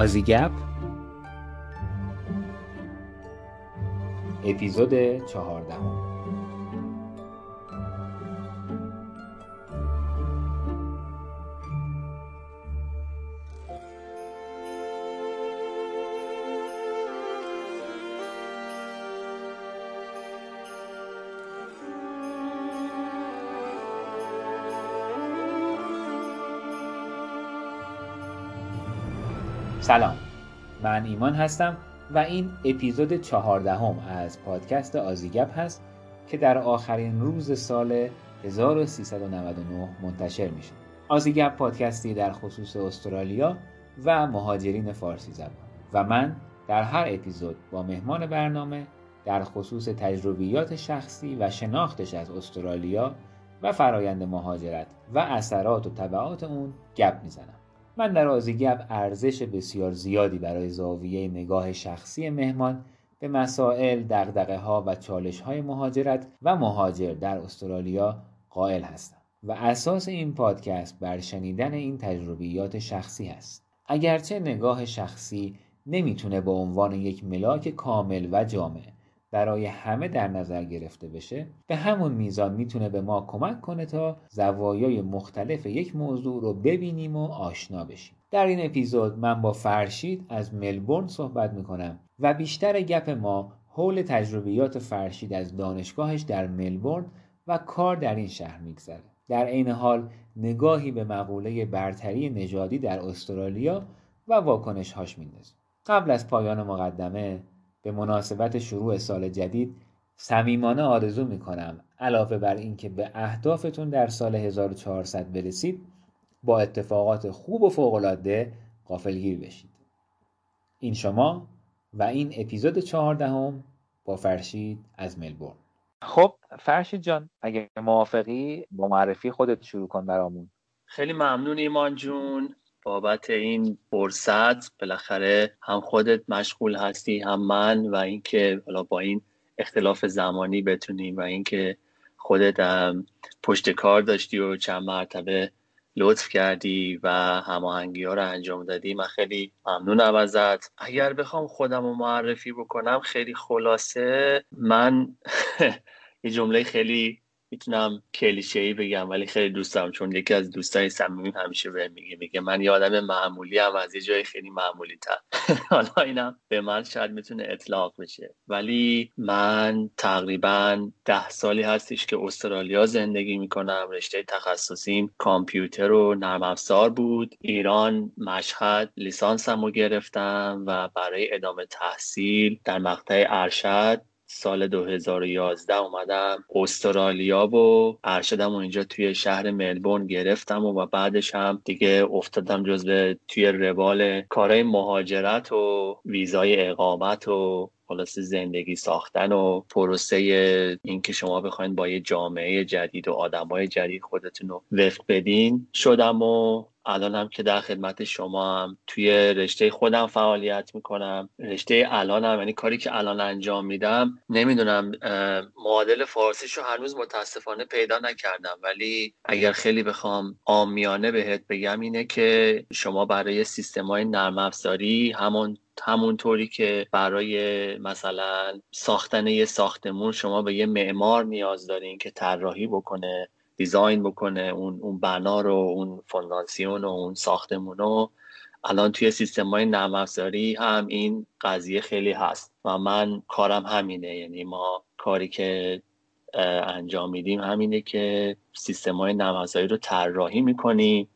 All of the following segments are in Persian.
آزیگپ اپیزود چهاردهم ایمان هستم و این اپیزود چهاردهم از پادکست آزیگپ هست که در آخرین روز سال 1399 منتشر میشه. آزیگپ پادکستی در خصوص استرالیا و مهاجرین فارسی زبان. و من در هر اپیزود با مهمان برنامه در خصوص تجربیات شخصی و شناختش از استرالیا و فرایند مهاجرت و اثرات و طبعات اون گپ می‌زنم. من در آزیگب ارزش بسیار زیادی برای زاویه نگاه شخصی مهمان به مسائل، دقدقه ها و چالش های مهاجرت و مهاجر در استرالیا قائل هستم و اساس این پادکست بر شنیدن این تجربیات شخصی هست. اگرچه نگاه شخصی نمی‌تونه به عنوان یک ملاک کامل و جامع برای همه در نظر گرفته بشه به همون میزان می‌تونه به ما کمک کنه تا زوایای مختلف یک موضوع رو ببینیم و آشنا بشیم. در این اپیزود من با فرشید از ملبورن صحبت می‌کنم و بیشتر گپ ما حول تجربیات فرشید از دانشگاهش در ملبورن و کار در این شهر میگذره. در عین حال نگاهی به مقوله برتری نژادی در استرالیا و واکنش هاش میندازیم. قبل از پایان مقدمه به مناسبت شروع سال جدید صمیمانه آرزو می‌کنم علاوه بر اینکه به اهدافتون در سال 1400 برسید با اتفاقات خوب و فوقالعاده غافلگیر بشید. این شما و این اپیزود چهاردهم با فرشید از ملبورن. خب فرشید جان اگه موافقی با معرفی خودت شروع کن برامون. خیلی ممنون ایمان جون بابت این فرصت بالاخره هم خودت مشغول هستی هم من و اینکه حالا با این اختلاف زمانی بتونیم و اینکه خودت پشت کار داشتی و چند مرتبه لطف کردی و هماهنگی ها رو انجام دادی من خیلی ممنونم ازت. اگر بخوام خودم رو معرفی بکنم خیلی خلاصه من یه جمله خیلی می‌تونم کلیشه ای بگم ولی خیلی دوستم چون یکی از دوستای صمیمیم همیشه بهم میگه میگه من یادم معمولی هم از یه جای خیلی معمولی تر حالا اینم به من شاید می‌تونه اطلاق بشه. ولی من تقریبا ده سالی هستش که استرالیا زندگی می‌کنم رشته تخصصیم کامپیوتر و نرم افزار بود. ایران مشهد لیسانسم رو گرفتم و برای ادامه تحصیل در مقطع ارشد سال 2011 اومدم استرالیا و ارشدم و اینجا توی شهر ملبورن گرفتم و, بعدش هم دیگه افتادم جزو توی روال کارهای مهاجرت و ویزای اقامت و خلاص زندگی ساختن و پروسه اینکه شما بخواید با یه جامعه جدید و آدمای جدید خودتون رو وفق بدین. شدم و الان هم که در خدمت شما هم توی رشته خودم فعالیت می‌کنم رشته الانم یعنی کاری که الان انجام میدم نمی‌دونم معادل فارسیش رو هنوز متاسفانه پیدا نکردم. ولی اگر خیلی بخوام آمیانه بهت بگم اینه که شما برای سیستم های نرم افزاری همون همونطوری که برای مثلا ساختن یه ساختمون شما به یه معمار نیاز دارین که طراحی بکنه. دیزاین بکنه اون اون بنا رو اون فونداسیون و اون ساختمون رو. الان توی سیستم های نرم هم این قضیه خیلی هست و من کارم همینه. یعنی ما کاری که انجام میدیم همینه که سیستم های نرم رو طراحی می‌کنیم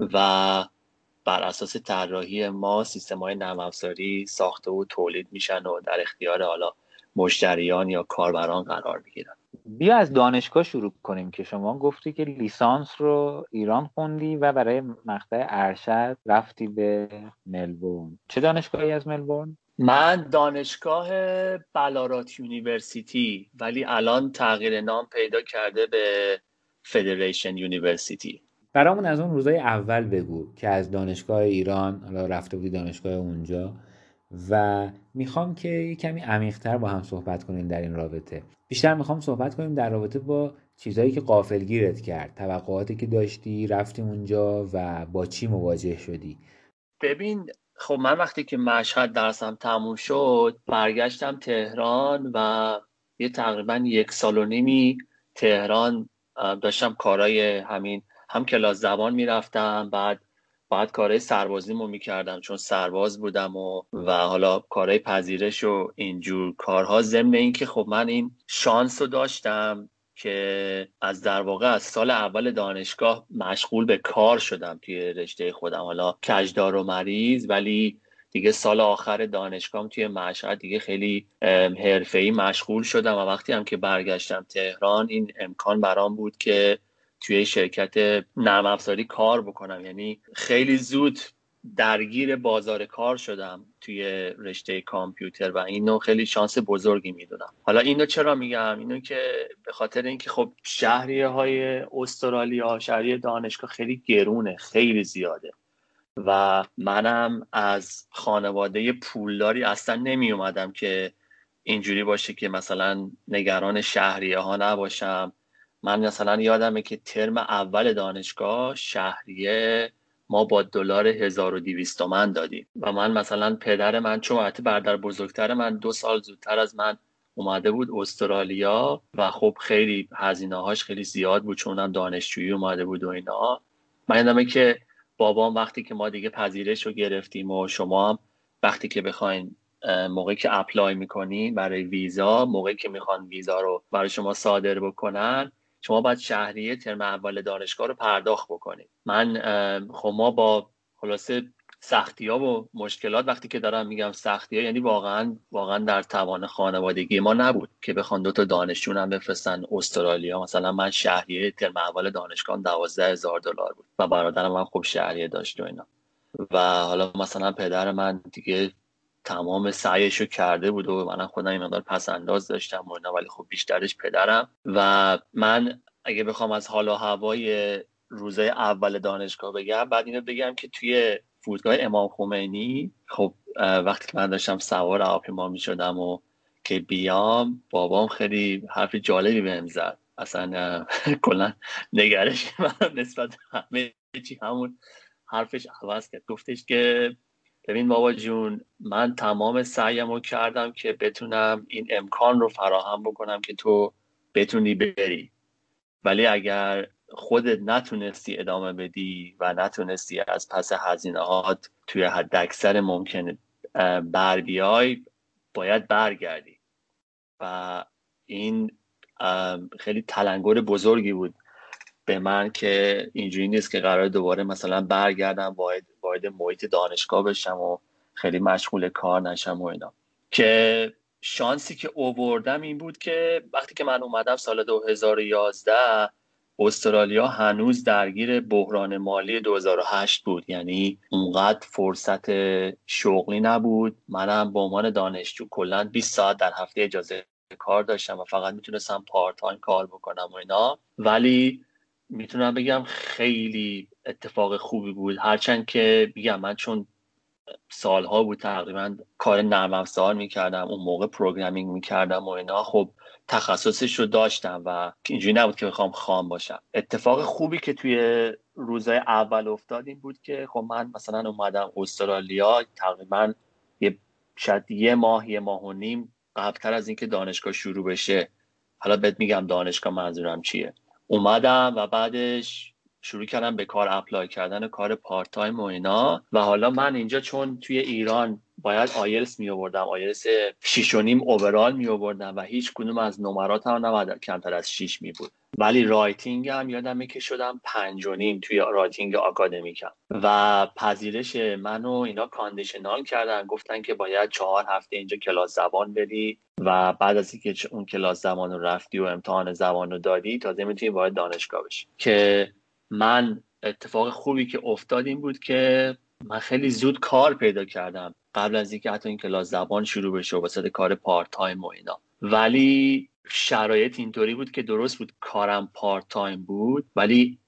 و بر اساس طراحی ما سیستم های نرم ساخته و تولید میشن و در اختیار حالا مشتریان یا کاربران قرار می‌گیرن. بیا از دانشگاه شروع کنیم که شما گفتی که لیسانس رو ایران خوندی و برای مقطع ارشد رفتی به ملبورن. چه دانشگاهی از ملبورن؟ من دانشگاه Ballarat University ولی الان تغییر نام پیدا کرده به Federation University. برامون از اون روزای اول بگو که از دانشگاه ایران حالا رفته بودی دانشگاه اونجا و می‌خوام که یه کمی عمیقتر با هم صحبت کنیم در این رابطه. بیشتر می‌خوام صحبت کنیم در رابطه با چیزهایی که غافلگیرت کرد. توقعاتی که داشتی رفتی اونجا و با چی مواجه شدی؟ ببین خب من وقتی که مشهد درسم تموم شد برگشتم تهران و یه تقریبا یک سال و نیمی تهران داشتم کارهای همین هم کلاس زبان می‌رفتم بعد بعد کارهای سربازیمو می‌کردم چون سرباز بودم و و حالا کارهای پذیرش و اینجور کارها. ضمن اینکه خب من این شانس رو داشتم که از در واقع از سال اول دانشگاه مشغول به کار شدم توی رشته خودم. حالا کجدار و مریض ولی دیگه سال آخر دانشگاه توی مشهد دیگه خیلی حرفه‌ای مشغول شدم و وقتی هم که برگشتم تهران این امکان برام بود که توی شرکت نرم افزاری کار بکنم. یعنی خیلی زود درگیر بازار کار شدم توی رشته کامپیوتر و اینو خیلی شانس بزرگی می‌دونم. حالا اینو چرا میگم؟ اینو که به خاطر اینکه خب شهریه های استرالیا شهری دانشگاه خیلی گرونه خیلی زیاده و منم از خانواده پولداری اصلا نمی اومدم که اینجوری باشه که مثلا نگران شهریه ها نباشم. من مثلا یادمه که ترم اول دانشگاه شهریه ما با دلار 1200 تومن دادیم. و من مثلا پدر من چون وقتی برادر بزرگتر من دو سال زودتر از من اومده بود استرالیا و خب خیلی هزینه هاش خیلی زیاد بود چون هم دانشجویی اومده بود و اینا. من یادمه که بابام وقتی که ما دیگه پذیرش رو گرفتیم و شما هم وقتی که بخواین موقعی که اپلای می‌کنین برای ویزا موقعی که می‌خوان ویزا رو برای شما صادر بکنن شما باید شهریه ترم اول دانشگاه رو پرداخت بکنید. من خب ما با خلاصه سختی ها و مشکلات وقتی که دارم میگم سختی ها یعنی واقعا واقعا در توان خانوادگی ما نبود که بخوان دو تا دانشجو هم بفرستن استرالیا. مثلا من شهریه ترم اول دانشگاه دوازده هزار دلار بود و برادرم هم خب شهریه داشت و اینا. و حالا مثلا پدر من دیگه تمام سعیش رو کرده بود و منم خودم این مقدار پس انداز داشتم و ولی خب بیشترش پدرم. و من اگه بخوام از حال و هوای روزای اول دانشگاه بگم بعد اینو بگم که توی فرودگاه امام خمینی خب وقتی من داشتم سوار هواپیما می شدم و که بیام بابام خیلی حرف جالبی بهم زد. اصلا کلا نگرش من نسبت همه چی همون حرفش عوض کرد. گفتش که ببین بابا جون من تمام سعیم رو کردم که بتونم این امکان رو فراهم بکنم که تو بتونی بری. ولی اگر خودت نتونستی ادامه بدی و نتونستی از پس هزینهات توی حد اکثر ممکن بر بیای باید برگردی. و این خیلی تلنگر بزرگی بود به من که اینجوری نیست که قرار دوباره مثلا برگردم باید وارد محیط دانشگاه بشم و خیلی مشغول کار نشم و اینا. که شانسی که اووردم این بود که وقتی که من اومدم سال 2011 استرالیا هنوز درگیر بحران مالی 2008 بود. یعنی اونقدر فرصت شغلی نبود. منم به عنوان دانشجو کلا 20 ساعت در هفته اجازه کار داشتم و فقط می‌تونستم part time کار بکنم و اینا. ولی می‌تونم بگم خیلی اتفاق خوبی بود. هرچند که بگم من چون سالها بود تقریبا کار نرم افزار می‌کردم اون موقع programming می‌کردم و اینا خب تخصصش رو داشتم و اینجوری نبود که بخوام خام باشم. اتفاق خوبی که توی روزای اول افتاد این بود که خب من مثلا اومدم استرالیا تقریبا یه شاید یه ماه یه ماه و نیم قبلتر از اینکه دانشگاه شروع بشه. حالا بهت میگم دانشگاه منظورم چیه. اومدم و بعدش شروع کردم به کار apply کردن کار part time و اینا. و حالا من اینجا چون توی ایران باید آیلس می آوردم آیلس 6 و نیم overall می آوردم و هیچ کدوم از نمرات هم نباید کمتر از 6 می بود. ولی writing هم یادمه که شدم پنج و نیم توی writing academic م. و پذیرش منو اینا conditional کردن. گفتن که باید چهار هفته اینجا کلاس زبان بری و بعد از اینکه اون کلاس زبان رو رفتی و امتحان زبان رو دادی تازه می‌تونی وارد دانشگاه بشی. که من اتفاق خوبی که افتاد این بود که من خیلی زود کار پیدا کردم. قبل از اینکه حتی این کلاس زبان شروع بشه و واسه کار part time و اینا. ولی شرایط اینطوری بود که درست بود کارم part time بود ولی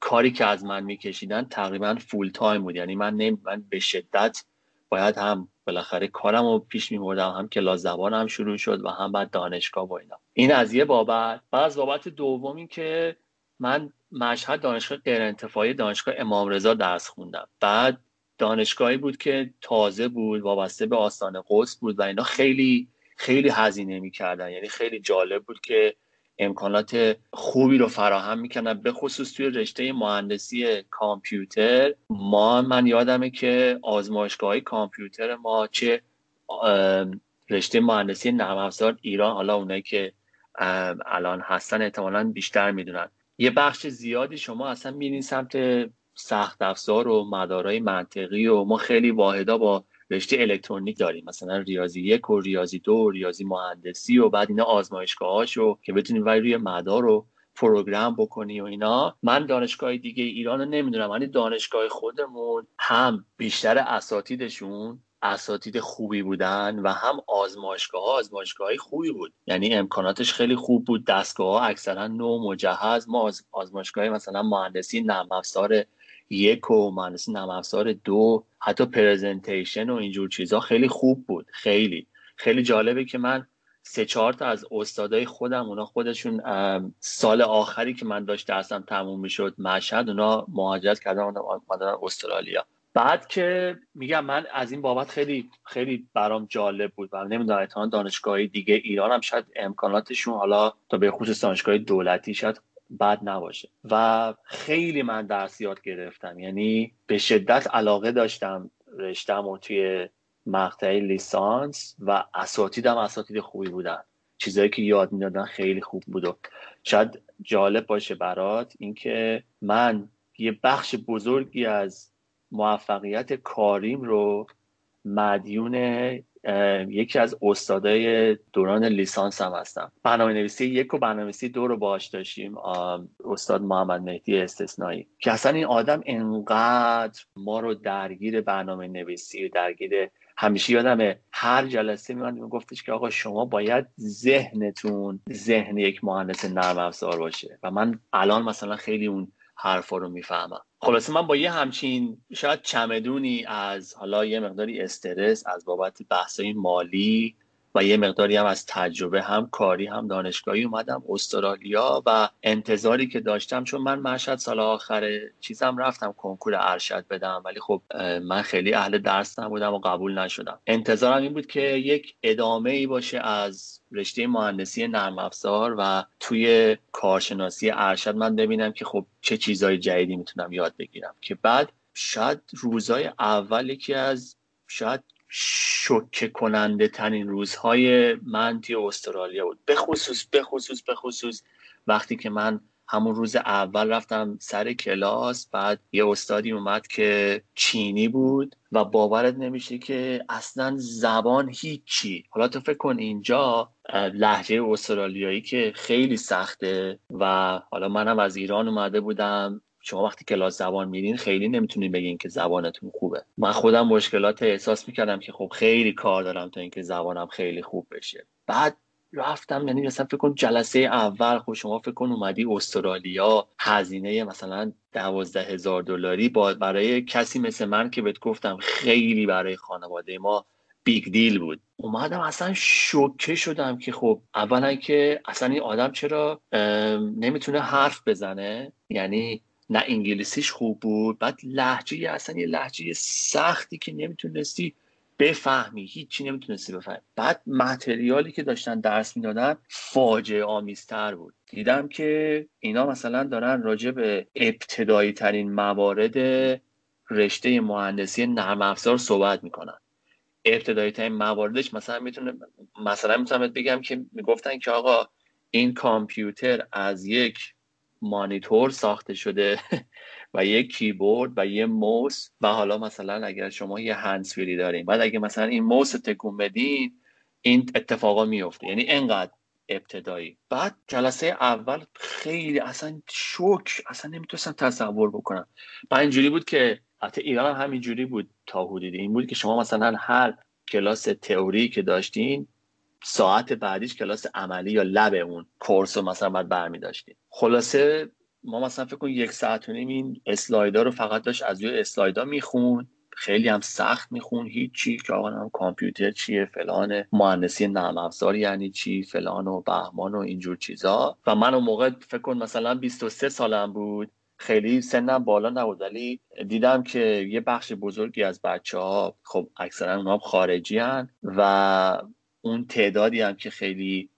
کاری که از من میکشیدن تقریبا full time بود. یعنی من نمی من به شدت باید هم بالاخره کارم رو پیش میبردم هم کلاس هم شروع شد و هم بعد دانشگاه و اینا. این از یه بابت. بعد از بابت دومی که من مشهد دانشگاه غیر انتفاعی دانشگاه امام رضا درس خوندم. بعد دانشگاهی بود که تازه بود وابسته به آستان قدس بود و اینا. خیلی خیلی هزینه می‌کردن. یعنی خیلی جالب بود که امکانات خوبی رو فراهم می‌کنن به خصوص توی رشته مهندسی کامپیوتر ما من یادمه که آزمایشگاه کامپیوتر ما چه رشته مهندسی نرم افزار ایران حالا اونایی که الان هستن احتمالا بیشتر می‌دونن. یه بخش زیادی شما اصلا میرین سمت سخت افزار و مدارای منطقی و ما خیلی واحدا با رشته الکترونیک داریم. مثلا ریاضی یک و ریاضی دو و ریاضی مهندسی و بعد اینا آزمایشگاهاشو که بتونیم ولی روی مدار رو پروگرام بکنی و اینا. من دانشگاه دیگه ایران رو نمی‌دونم ولی دانشگاه خودمون هم بیشتر اساتیدشون اساتید خوبی بودن و هم آزمایشگاه ها خوبی بود. یعنی امکاناتش خیلی خوب بود. دستگاه ها اکثرا نو مجهز. ما آزمایشگاه مثلا مهندسی نرم افزار یک و مهندسی نرم افزار دو حتی پرزنتیشن و اینجور چیزها خیلی خوب بود خیلی. خیلی جالبه که من سه چهار تا از استادای خودم اونا خودشون سال آخری که من داشت درسم تموم می‌شد مشهد اونا مهاجرت کردن اومدن استرالیا. بعد که میگم من از این بابت خیلی خیلی برام جالب بود و نمی‌دونم اتحان دانشگاهی دیگه ایران هم شاید امکاناتشون حالا تا به خصوص دانشگاه دولتی شاید بد نباشه. و خیلی من درس یاد گرفتم. یعنی به شدت علاقه داشتم رشتم و توی مقطع لیسانس و اساتیدم اساتید خوبی بودن. چیزایی که یاد می‌دادن خیلی خوب بود و شاید جالب باشه برات اینکه من یه بخش بزرگی از موفقیت کاریم رو مدیون یکی از استادای دوران لیسانس هم هستم. برنامه نویسی یک و برنامه نویسی دو رو باش داشتیم استاد محمد مهدی استثنایی. که اصلا این آدم انقدر ما رو درگیر برنامه نویسی درگیر همیشه یادمه هر جلسه میمد گفتش که آقا شما باید ذهنتون ذهن یک مهندس نرم افزار باشه. و من الان مثلا خیلی اون حرفا رو می‌فهمم. خلاصه من با یه همچین شاید چمدونی از حالا یه مقداری استرس از بابت بحثای مالی و یه مقداری هم از تجربه هم کاری هم دانشگاهی اومدم استرالیا و انتظاری که داشتم چون من مشهد سال آخر چیزم رفتم کنکور ارشد بدم ولی خب من خیلی اهل درس نبودم و قبول نشدم. انتظارم این بود که یک ادامه ای باشه از رشته مهندسی نرم افزار و توی کارشناسی ارشد من ببینم که خب چه چیزهای جدیدی می‌تونم یاد بگیرم. که بعد شاید روزای اول یکی از شاید شوکه کننده ترین روزهای من توی استرالیا بود. به خصوص به خصوص به خصوص وقتی که من همون روز اول رفتم سر کلاس بعد یه استادی اومد که چینی بود و باورت نمیشه که اصلا زبان هیچی. حالا تو فکر کن اینجا لحجه استرالیایی که خیلی سخته و حالا منم از ایران اومده بودم. شما وقتی کلاس زبان میرین خیلی نمی‌تونین بگین که زبانتون خوبه. من خودم مشکلات احساس می‌کردم که خب خیلی کار دارم تا اینکه زبانم خیلی خوب بشه. بعد رفتم یعنی مثلا فکر کن جلسه اول خب شما فکر کن اومدی استرالیا هزینه مثلا دوازده هزار دلاری برای کسی مثل من که بهت گفتم خیلی برای خانواده ما big deal بود. اومدم اصلا شوکه شدم که خب اولا که اصلا این آدم چرا نمی‌تونه حرف بزنه؟ یعنی نه انگلیسیش خوب بود بعد لحجه اصلا یه لحجه سختی که نمی‌تونستی بفهمی هیچی نمی‌تونستی بفهمی. بعد متریالی که داشتن درس می‌دادن فاجعه آمیزتر بود. دیدم که اینا مثلا دارن راجع به ابتدایی ترین موارد رشته مهندسی نرم افزار صحبت می‌کنن. ابتدایی ترین مواردش مثلا می‌تونه مثلا می‌تونم بگم که می‌گفتن که آقا این کامپیوتر از یک مانیتور ساخته شده و یه کیبورد و یه موس و حالا مثلا اگر شما یه هندسفری دارین بعد اگه مثلا این موس تکون بدین این اتفاقا میفته. یعنی انقدر ابتدایی. بعد جلسه اول خیلی اصلا شوک اصلا نمی‌تونستم تصور بکنم. و اینجوری بود که حتی ایران هم همینجوری بود تا حدودی. این بود که شما مثلا هر کلاس تئوری که داشتین ساعت بعدیش کلاس عملی یا لب اون کورس رو مثلا بعد برمی داشتیم خلاصه ما مثلا فکر کن یک ساعت و نیم این اسلایدا رو فقط داشت از روی اسلایدا میخون خیلی هم سخت میخون هیچی که آقا هم کامپیوتر چیه؟ فلان مهندسی نرم افزار یعنی چی؟ فلان و بهمان و اینجور چیزا. و من اون موقع فکر کن مثلا 23 سالم بود. خیلی سنم بالا نبود. ولی دیدم که یه بخش بزرگی از بچه ها خب اکثرا اونها خارجی هن و اون تعدادی هم که خیلی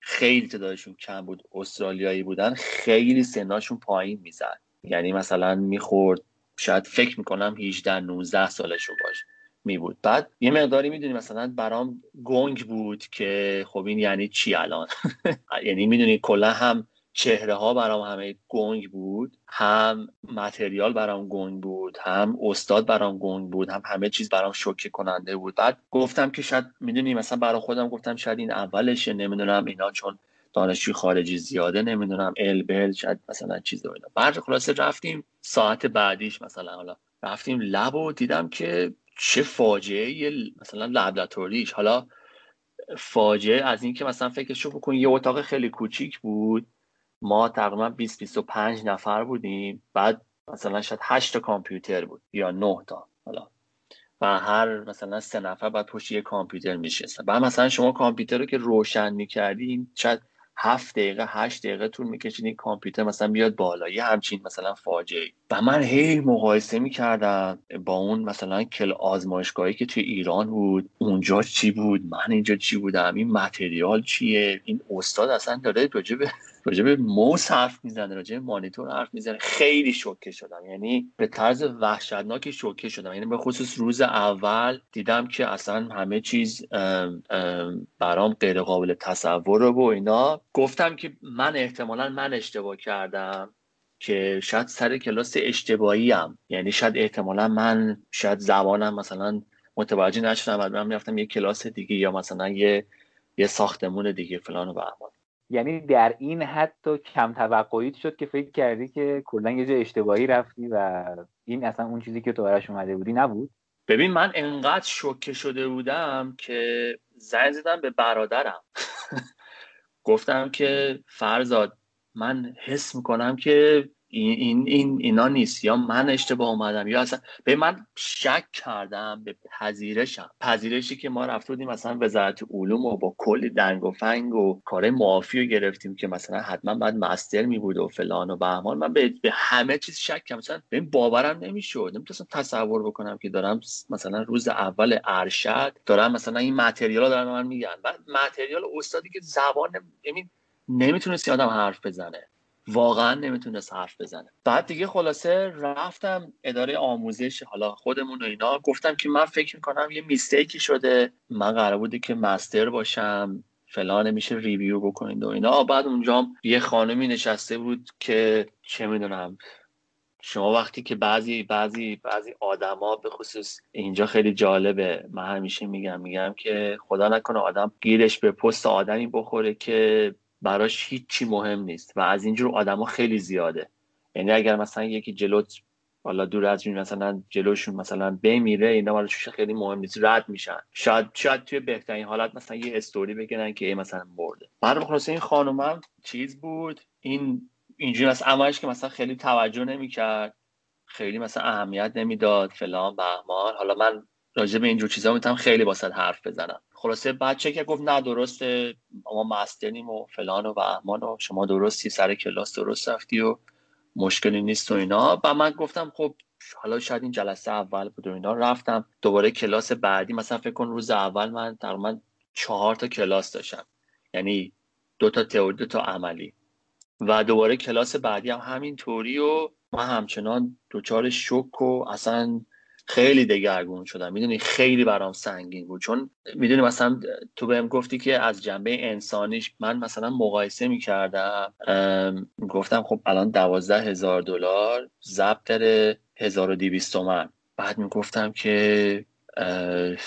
خیلی تعدادشون کم بود استرالیایی بودن خیلی سناشون پایین می‌زد. یعنی مثلا می‌خورد شاید فکر می‌کنم 18 19 سالشون باشه می بود بعد یه مقداری می‌دونی مثلا برام گنگ بود که خب این یعنی چی الان؟ یعنی می‌دونی کلا هم چهره ها برام همه گنگ بود هم متریال برام گنگ بود هم استاد برام گنگ بود هم همه چیز برام شوکه کننده بود. بعد گفتم که شاید می‌دونی مثلا برای خودم گفتم شاید این اولشه نمی‌دونم اینا چون دانشجوی خارجی زیاده نمی‌دونم البل شاید مثلا چیز اینا. بعد خلاصه رفتیم ساعت بعدیش مثلا حالا رفتیم لب و دیدم که چه فاجعه مثلا لابراتوریش حالا فاجعه از اینکه مثلا فکرشو بکن یه اتاق خیلی کوچیک بود. ما تقریبا 20 25 نفر بودیم. بعد مثلا شاید 8 تا کامپیوتر بود یا 9 تا حالا. و هر مثلا سه نفر بعد پشت یه کامپیوتر میشستن بعد مثلا شما کامپیوتر رو که روشن می‌کردین شاید هفت دقیقه هشت دقیقه طول می‌کشید این کامپیوتر مثلا بیاد بالا. یه همچین مثلا فاجعه و من هی مقایسه می‌کردم با اون مثلا کل آزمایشگاهی که توی ایران بود. اونجا چی بود؟ من اینجا چی بودم؟ این متریال چیه؟ این استاد اصلا داره راجع به راجع به موس حرف می‌زنه راجع به مانیتور حرف می‌زنه. خیلی شوکه شدم. یعنی به طرز وحشتناکی شوکه شدم. یعنی به خصوص روز اول دیدم که اصلا همه چیز برام غیر قابل تصور و اینا. گفتم که من احتمالا من اشتباه کردم که شاید سر کلاس اشتباهی هم یعنی شاید احتمالا من شاید زبانم مثلا متوجه نشدم و من می‌رفتم یه کلاس دیگه یا مثلا یه یه ساختمون دیگه فلان و بهمان. یعنی در این حد تو کم توقعیت شد که فکر کردی که کلا یه جای اشتباهی رفتی و این اصلا اون چیزی که تو براش اومده بودی نبود؟ ببین من انقدر شوکه شده بودم که زنگ زدم به برادرم. گفتم که فرزاد من حس می‌کنم که این, این, اینا نیست. یا من اشتباه اومدم یا اصلا به من شک کردم به پذیرشم. پذیرشی که ما رفته بودیم مثلا وزارت علوم و با کلی دنگ و فنگ و کار معافی رو گرفتیم که مثلا حتما بعد مستر می بود و فلان و بهمان. من به, به همه چیز شک کردم. مثلا به این باورم نمی‌شد. نمی‌تونستم تصور بکنم که دارم مثلا روز اول ارشد دارم مثلا این متریال دارم من میگن. بعد متریال استادی که زبان نمی‌تونست آدم حرف بزنه. واقعا نمی‌تونست حرف بزنه. بعد دیگه خلاصه رفتم اداره آموزش حالا خودمون و اینا. گفتم که من فکر می‌کنم یه میستیکی شده. من قرار بوده که مستر باشم فلان میشه ریویو بکنید و اینا. بعد اونجا یه خانمی نشسته بود که چه می‌دونم شما وقتی که بعضی بعضی بعضی آدما به خصوص اینجا خیلی جالبه. من همیشه میگم میگم که خدا نکنه آدم گیرش به پست آدمی بخوره که براش هیچی مهم نیست و از اینجور آدما خیلی زیاده. یعنی اگر مثلا یکی جلوت حالا دور از این مثلا جلوشون مثلا بمیره اینا براش خیلی مهم نیست رد میشن. شاید شاید توی بهترین حالت مثلا یه استوری بگنن که مثلا مرده. بعد خلاص این خانومم چیز بود. این اینجوری از عملش که مثلا خیلی توجه نمی‌کرد خیلی مثلا اهمیت نمی‌داد. فلان بهمان. حالا من راجع به اینجور چیزا می‌تونم خیلی باسد حرف بزنم. خلاصه بچه که گفت نه درسته. ما مستنیم و فلان و بهمان و شما درستی سر کلاس درست رفتی و مشکلی نیست و اینا. و من گفتم خب حالا شاید این جلسه اول بود و اینا. رفتم دوباره کلاس بعدی. مثلا فکر کن روز اول من تقریبا چهار تا کلاس داشتم. یعنی دو تا تئوری دو تا عملی. و دوباره کلاس بعدی هم همین طوری و من همچنان دچار شک و اصلا خیلی دگرگون شدم. می‌دونی خیلی برام سنگین بود. چون می‌دونی مثلا تو بهم گفتی که از جنبه انسانیش من مثلا مقایسه می‌کردم. گفتم خب الان دوازده هزار دلار ضبط داره هزار و تومن. بعد می‌گفتم که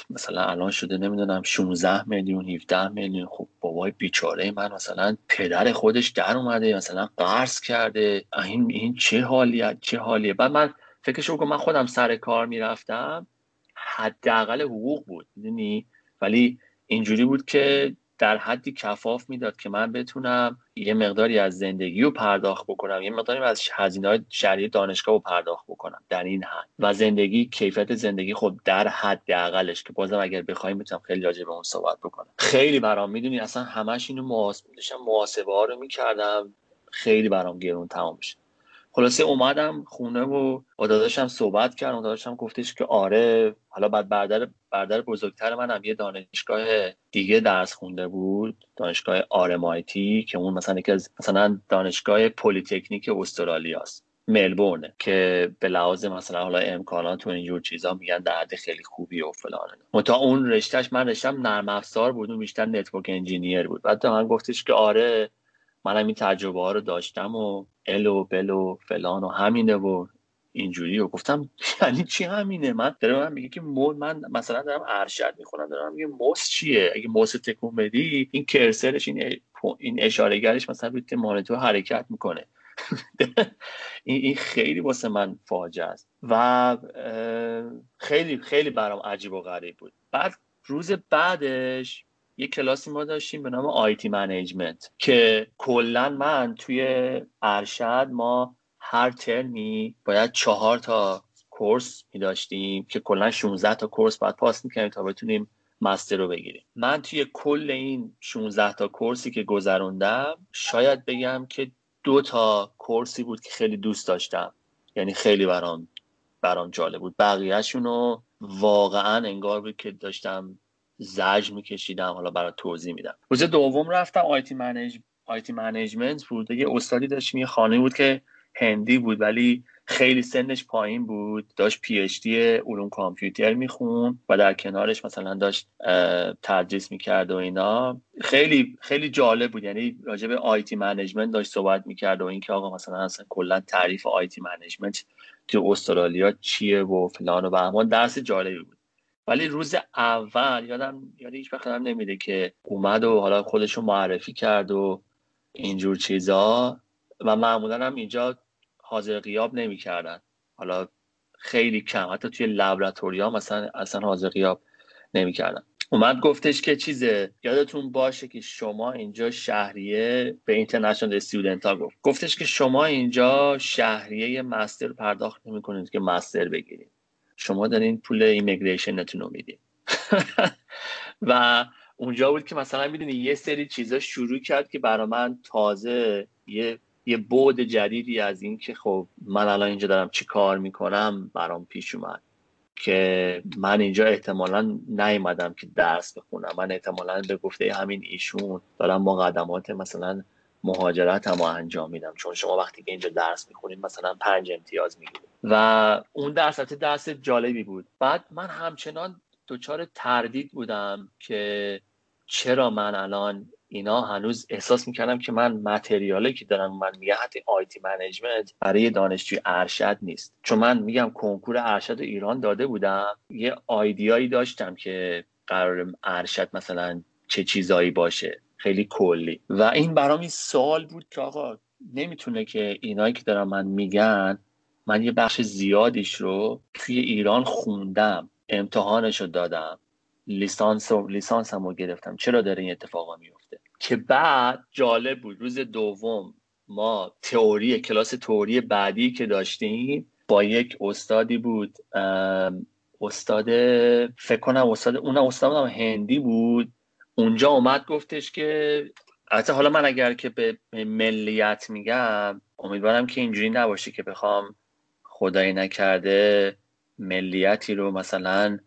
مثلا الان شده نمی‌دونم 16 میلیون 17 میلیون. خب بابای بیچاره من مثلا پدر خودش در اومده مثلا قرض کرده. این این چه حالیه چه حالیه. بعد من فکرش بکن من خودم سر کار می‌رفتم حداقل حقوق بود می‌دونی؟ ولی اینجوری بود که در حدی کفاف می‌داد که من بتونم یه مقداری از زندگی رو پرداخت بکنم یه مقداری از هزینه های شهری دانشگاه رو پرداخت بکنم در این حد. و زندگی کیفیت زندگی خب در حد اقلش که بازم اگر بخوایم می‌تونم خیلی راجع به اون صحبت بکنم. خیلی برام می‌دونی؟ اصلا همش اینو محاسبه ها رو می‌کردم خیلی برام گرون تمام میشه خلاصه اومدم خونه و با داداشم صحبت کردم. داداشم گفتش که آره حالا بعد برادر برادر بزرگتر منم یه دانشگاه دیگه درس خونده بود دانشگاه RMIT که اون مثلا یکی از مثلا دانشگاه پلیتکنیک استرالیاست ملبورنه که به لحاظ مثلا حالا امکانات و اینجور چیزا میگن درد خیلی خوبی و فلان تا اون رشتهش من رشتم نرم افزار بود اون بیشتر network engineer بود. بعد من گفتش که آره منم این تجربه ها رو داشتم و ال و بل و فلان و همینه و اینجوری و گفتم یعنی چی همینه؟ من داره من میگه که من مثلا دارم ارشد می‌خونم دارم میگه موس چیه؟ اگه موس تکون بدی این کرسرش این این اشارهگرش مثلا روی مانیتور حرکت می‌کنه. این خیلی واسه من فاجعه است. و خیلی خیلی برام عجیب و غریب بود. بعد روز بعدش یه کلاسی ما داشتیم به نام IT management که کلا من توی ارشد ما هر ترمی باید چهار تا course می داشتیم که کلا 16 تا course باید پاس می‌کنیم تا بتونیم master رو بگیریم. من توی کل این 16 تا course ی که گذروندم شاید بگم که دو تا course ی بود که خیلی دوست داشتم. یعنی خیلی برام برام جالب بود. بقیهشون رو واقعا انگار بود که داشتم زجر میکشیدم حالا برای توضیح میدم. روز دوم رفتم IT manage IT management. بود یه استادی داشتیم یه خانمه بود که هندی بود ولی خیلی سنش پایین بود. داشت PhD علوم کامپیوتر میخوند و در کنارش مثلا داشت تدریس می‌کرد و اینا. خیلی خیلی جالب بود. یعنی راجع به IT management داشت صحبت می‌کرد و اینکه آقا مثلا اصلا کلا تعریف IT management تو استرالیا چیه و فلان و بهمان. درس جالبی بود. ولی روز اول یادم یاد هیچ وقت نمیده که اومد و حالا خودشو معرفی کرد و اینجور چیزا و معمولا هم اینجا حاضر غیاب نمی‌کردن. حالا خیلی کم. حتی توی لابراتوریا مثلا اصلا حاضر غیاب نمی‌کردن. اومد گفتش که چیزه یادتون باشه که شما اینجا شهریه به اینترنشنال استودنت ها گفت. گفتش که شما اینجا شهریه مستر پرداخت نمی کنید که مستر بگیرید. شما دارین پول ایمیگریشنتون رو میدین. و اونجا بود که مثلا می‌دونی یه سری چیزا شروع کرد که برا من تازه یه یه بود جدیدی از این که خب من الان اینجا دارم چی کار می‌کنم برام پیش اومد که من اینجا احتمالا نیومدم که درس بخونم. من احتمالا به گفته همین ایشون دارم مقدمات مثلا مهاجرت هم انجام میدم. چون شما وقتی که اینجا درس می‌خونید مثلا پنج امتیاز می‌گیرید. و اون درس درس جالبی بود. بعد من همچنان دچار تردید بودم که چرا من الان اینا هنوز احساس می‌کردم که من متریالی که دارم من میگم حتی آیتی منیجمنت برای دانشجوی ارشد نیست. چون من میگم کنکور ارشد ایران داده بودم. یه آیدیایی داشتم که قرار ارشد مثلا چه چیزایی باشه. خیلی کلی. و این برام این سوال بود که آقا نمی‌تونه که اینایی که دارم من میگن من یه بخش زیادیش رو توی ایران خوندم امتحانش رو دادم لیسانس و لیسانس هم رو گرفتم. چرا داره این اتفاقا میفته که بعد جالب بود روز دوم ما تئوری کلاس تئوری بعدی که داشتیم با یک استادی بود استاد فکر کنم استاد اون استاد هندی بود. اونجا اومد گفتش که البته حالا من اگر که به ملیت میگم امیدوارم که اینجوری نباشه که بخوام خدایی نکرده ملیتی رو مثلا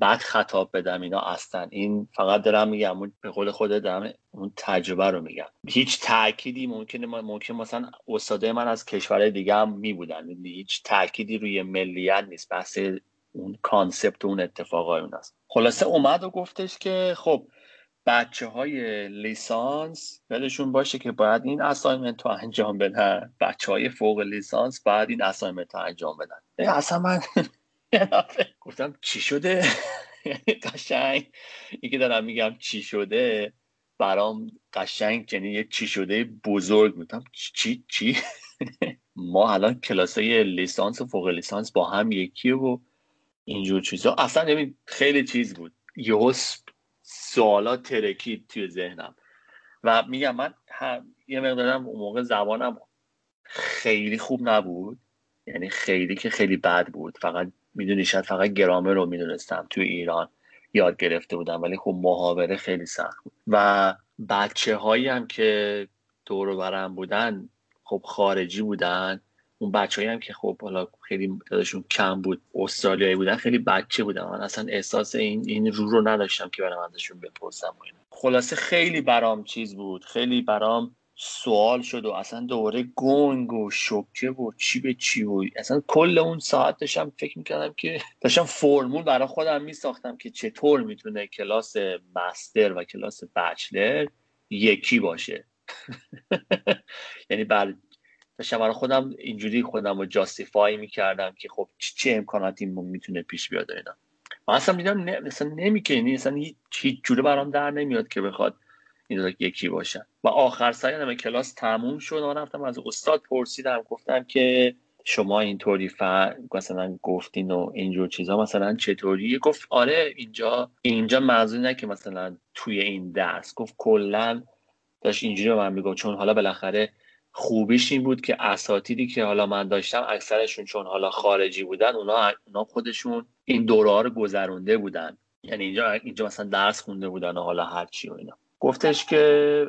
بد خطاب بکنم اینا اصلا. این فقط دارم میگم به قول خود دارم اون تجربه رو میگم. هیچ تأکیدی ممکنه ممکن مثلا استاده من از کشورهای دیگه هم میبودن. هیچ تأکیدی روی ملیت نیست. بحث اون concept و اون اتفاقای اون است خلاصه اومد و گفتش که خب بچه های لیسانس یادشون باشه که باید این assignment رو انجام بدن. بچه های فوق لیسانس باید این assignment رو انجام بدن. اصلا من گفتم چی شده؟ قشنگ. این که دارم میگم چی شده برام قشنگ. یعنی یه چی شده بزرگ بودم چی؟ چی؟ ما الان کلاس های لیسانس و فوق لیسانس با هم یکی و اینجور چیزا. اصلا خیلی چیز بود. یهو سوالات ترکید توی ذهنم. و میگم من هم یه مقدارم اون موقع زبانم خیلی خوب نبود. یعنی خیلی که خیلی بد بود. فقط می‌دونی شاید فقط گرامر رو می‌دونستم توی ایران یاد گرفته بودم ولی خب محاوره خیلی سخت بود. و بچه هایی هم که دور برم بودن خب خارجی بودن. اون بچه هم که خب حالا خیلی تعدادشون کم بود استرالیایی بودن خیلی بچه بودن. من اصلا احساس این این رو رو نداشتم که برم ازشون بپرسم و اینا. خلاصه خیلی برام چیز بود. خیلی برام سوال شد و اصلا دوباره گنگ و شکه و چی به چی و اصلا کل اون ساعت داشتم فکر می‌کردم که داشتم فرمول برای خودم میساختم که چطور می‌تونه کلاس مستر و کلاس بچلر یکی باشه. یعنی بر داشتم برای خودم اینجوری خودم رو جاستیفای می‌کردم که خب چه امکاناتی می‌تونه پیش بیاد اینا. من اصلا می‌دونم نه مثلا نمی‌کنی اصلا هیچ جوره برام در نمیاد که بخواد این یکی باشن و آخر سر کلاس تموم شد و رفتم از استاد پرسیدم گفتم که شما اینطوری ف... مثلا گفتین و اینجور چیزا مثلا چطوری؟ گفت آره اینجا اینجا موضوع نه که مثلا توی این درس. گفت کلا داشت اینجوری به من می‌گفت چون حالا بالاخره خوبیش این بود که اساتیدی که حالا من داشتم اکثرشون چون حالا خارجی بودن اونا اونا خودشون این دوره ها رو گذرونده بودن. یعنی اینجا اینجا مثلا درس خونده بودن و حالا هر چی و اینا. گفتش که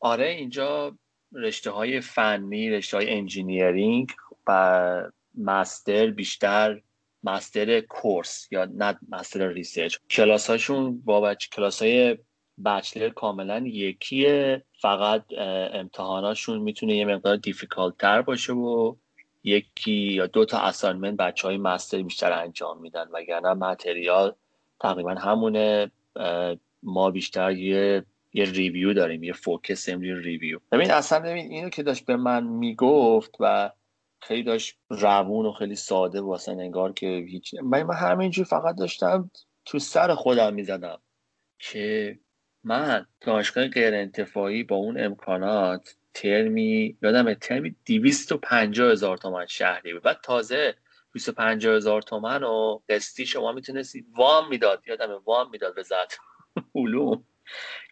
آره اینجا رشته های فنی رشته های engineering و master بیشتر master course یا نه master research. کلاس هاشون با بچ... کلاس های bachelor کاملا یکیه. فقط امتحاناشون می‌تونه یه مقدار difficult تر باشه و یکی یا دو تا assignment بچه های master بیشتر انجام میدن. وگرنه material تقریبا همونه. ما بیشتر یه یه review داریم یه focus روی review ببین اصلا ببین اینو که داشت به من می‌گفت و خیلی داشت روون و خیلی ساده و اصلا انگار که هیچ من, من همینجور فقط داشتم تو سر خودم می‌زدم که من دانشگاه غیر انتفاعی با اون امکانات ترمی یادم ترمی 250 هزار تومن شهری بود. بعد تازه 250 هزار تومن و قسطی شما می‌تونستید وام می‌داد. یادم وام می‌داد به ذات علوم.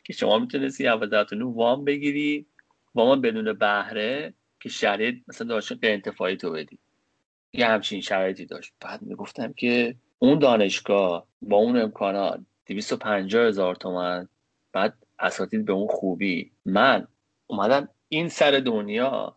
که شما می‌تونستی اول وام بگیری. وام بدون بهره که شرایط مثلا داشت به انتفاعی تو بدی. یه همچین شرایطی داشت. بعد می‌گفتم که اون دانشگاه با اون امکانات 250 هزار تومن بعد اساتید به اون خوبی. من اومدم این سر دنیا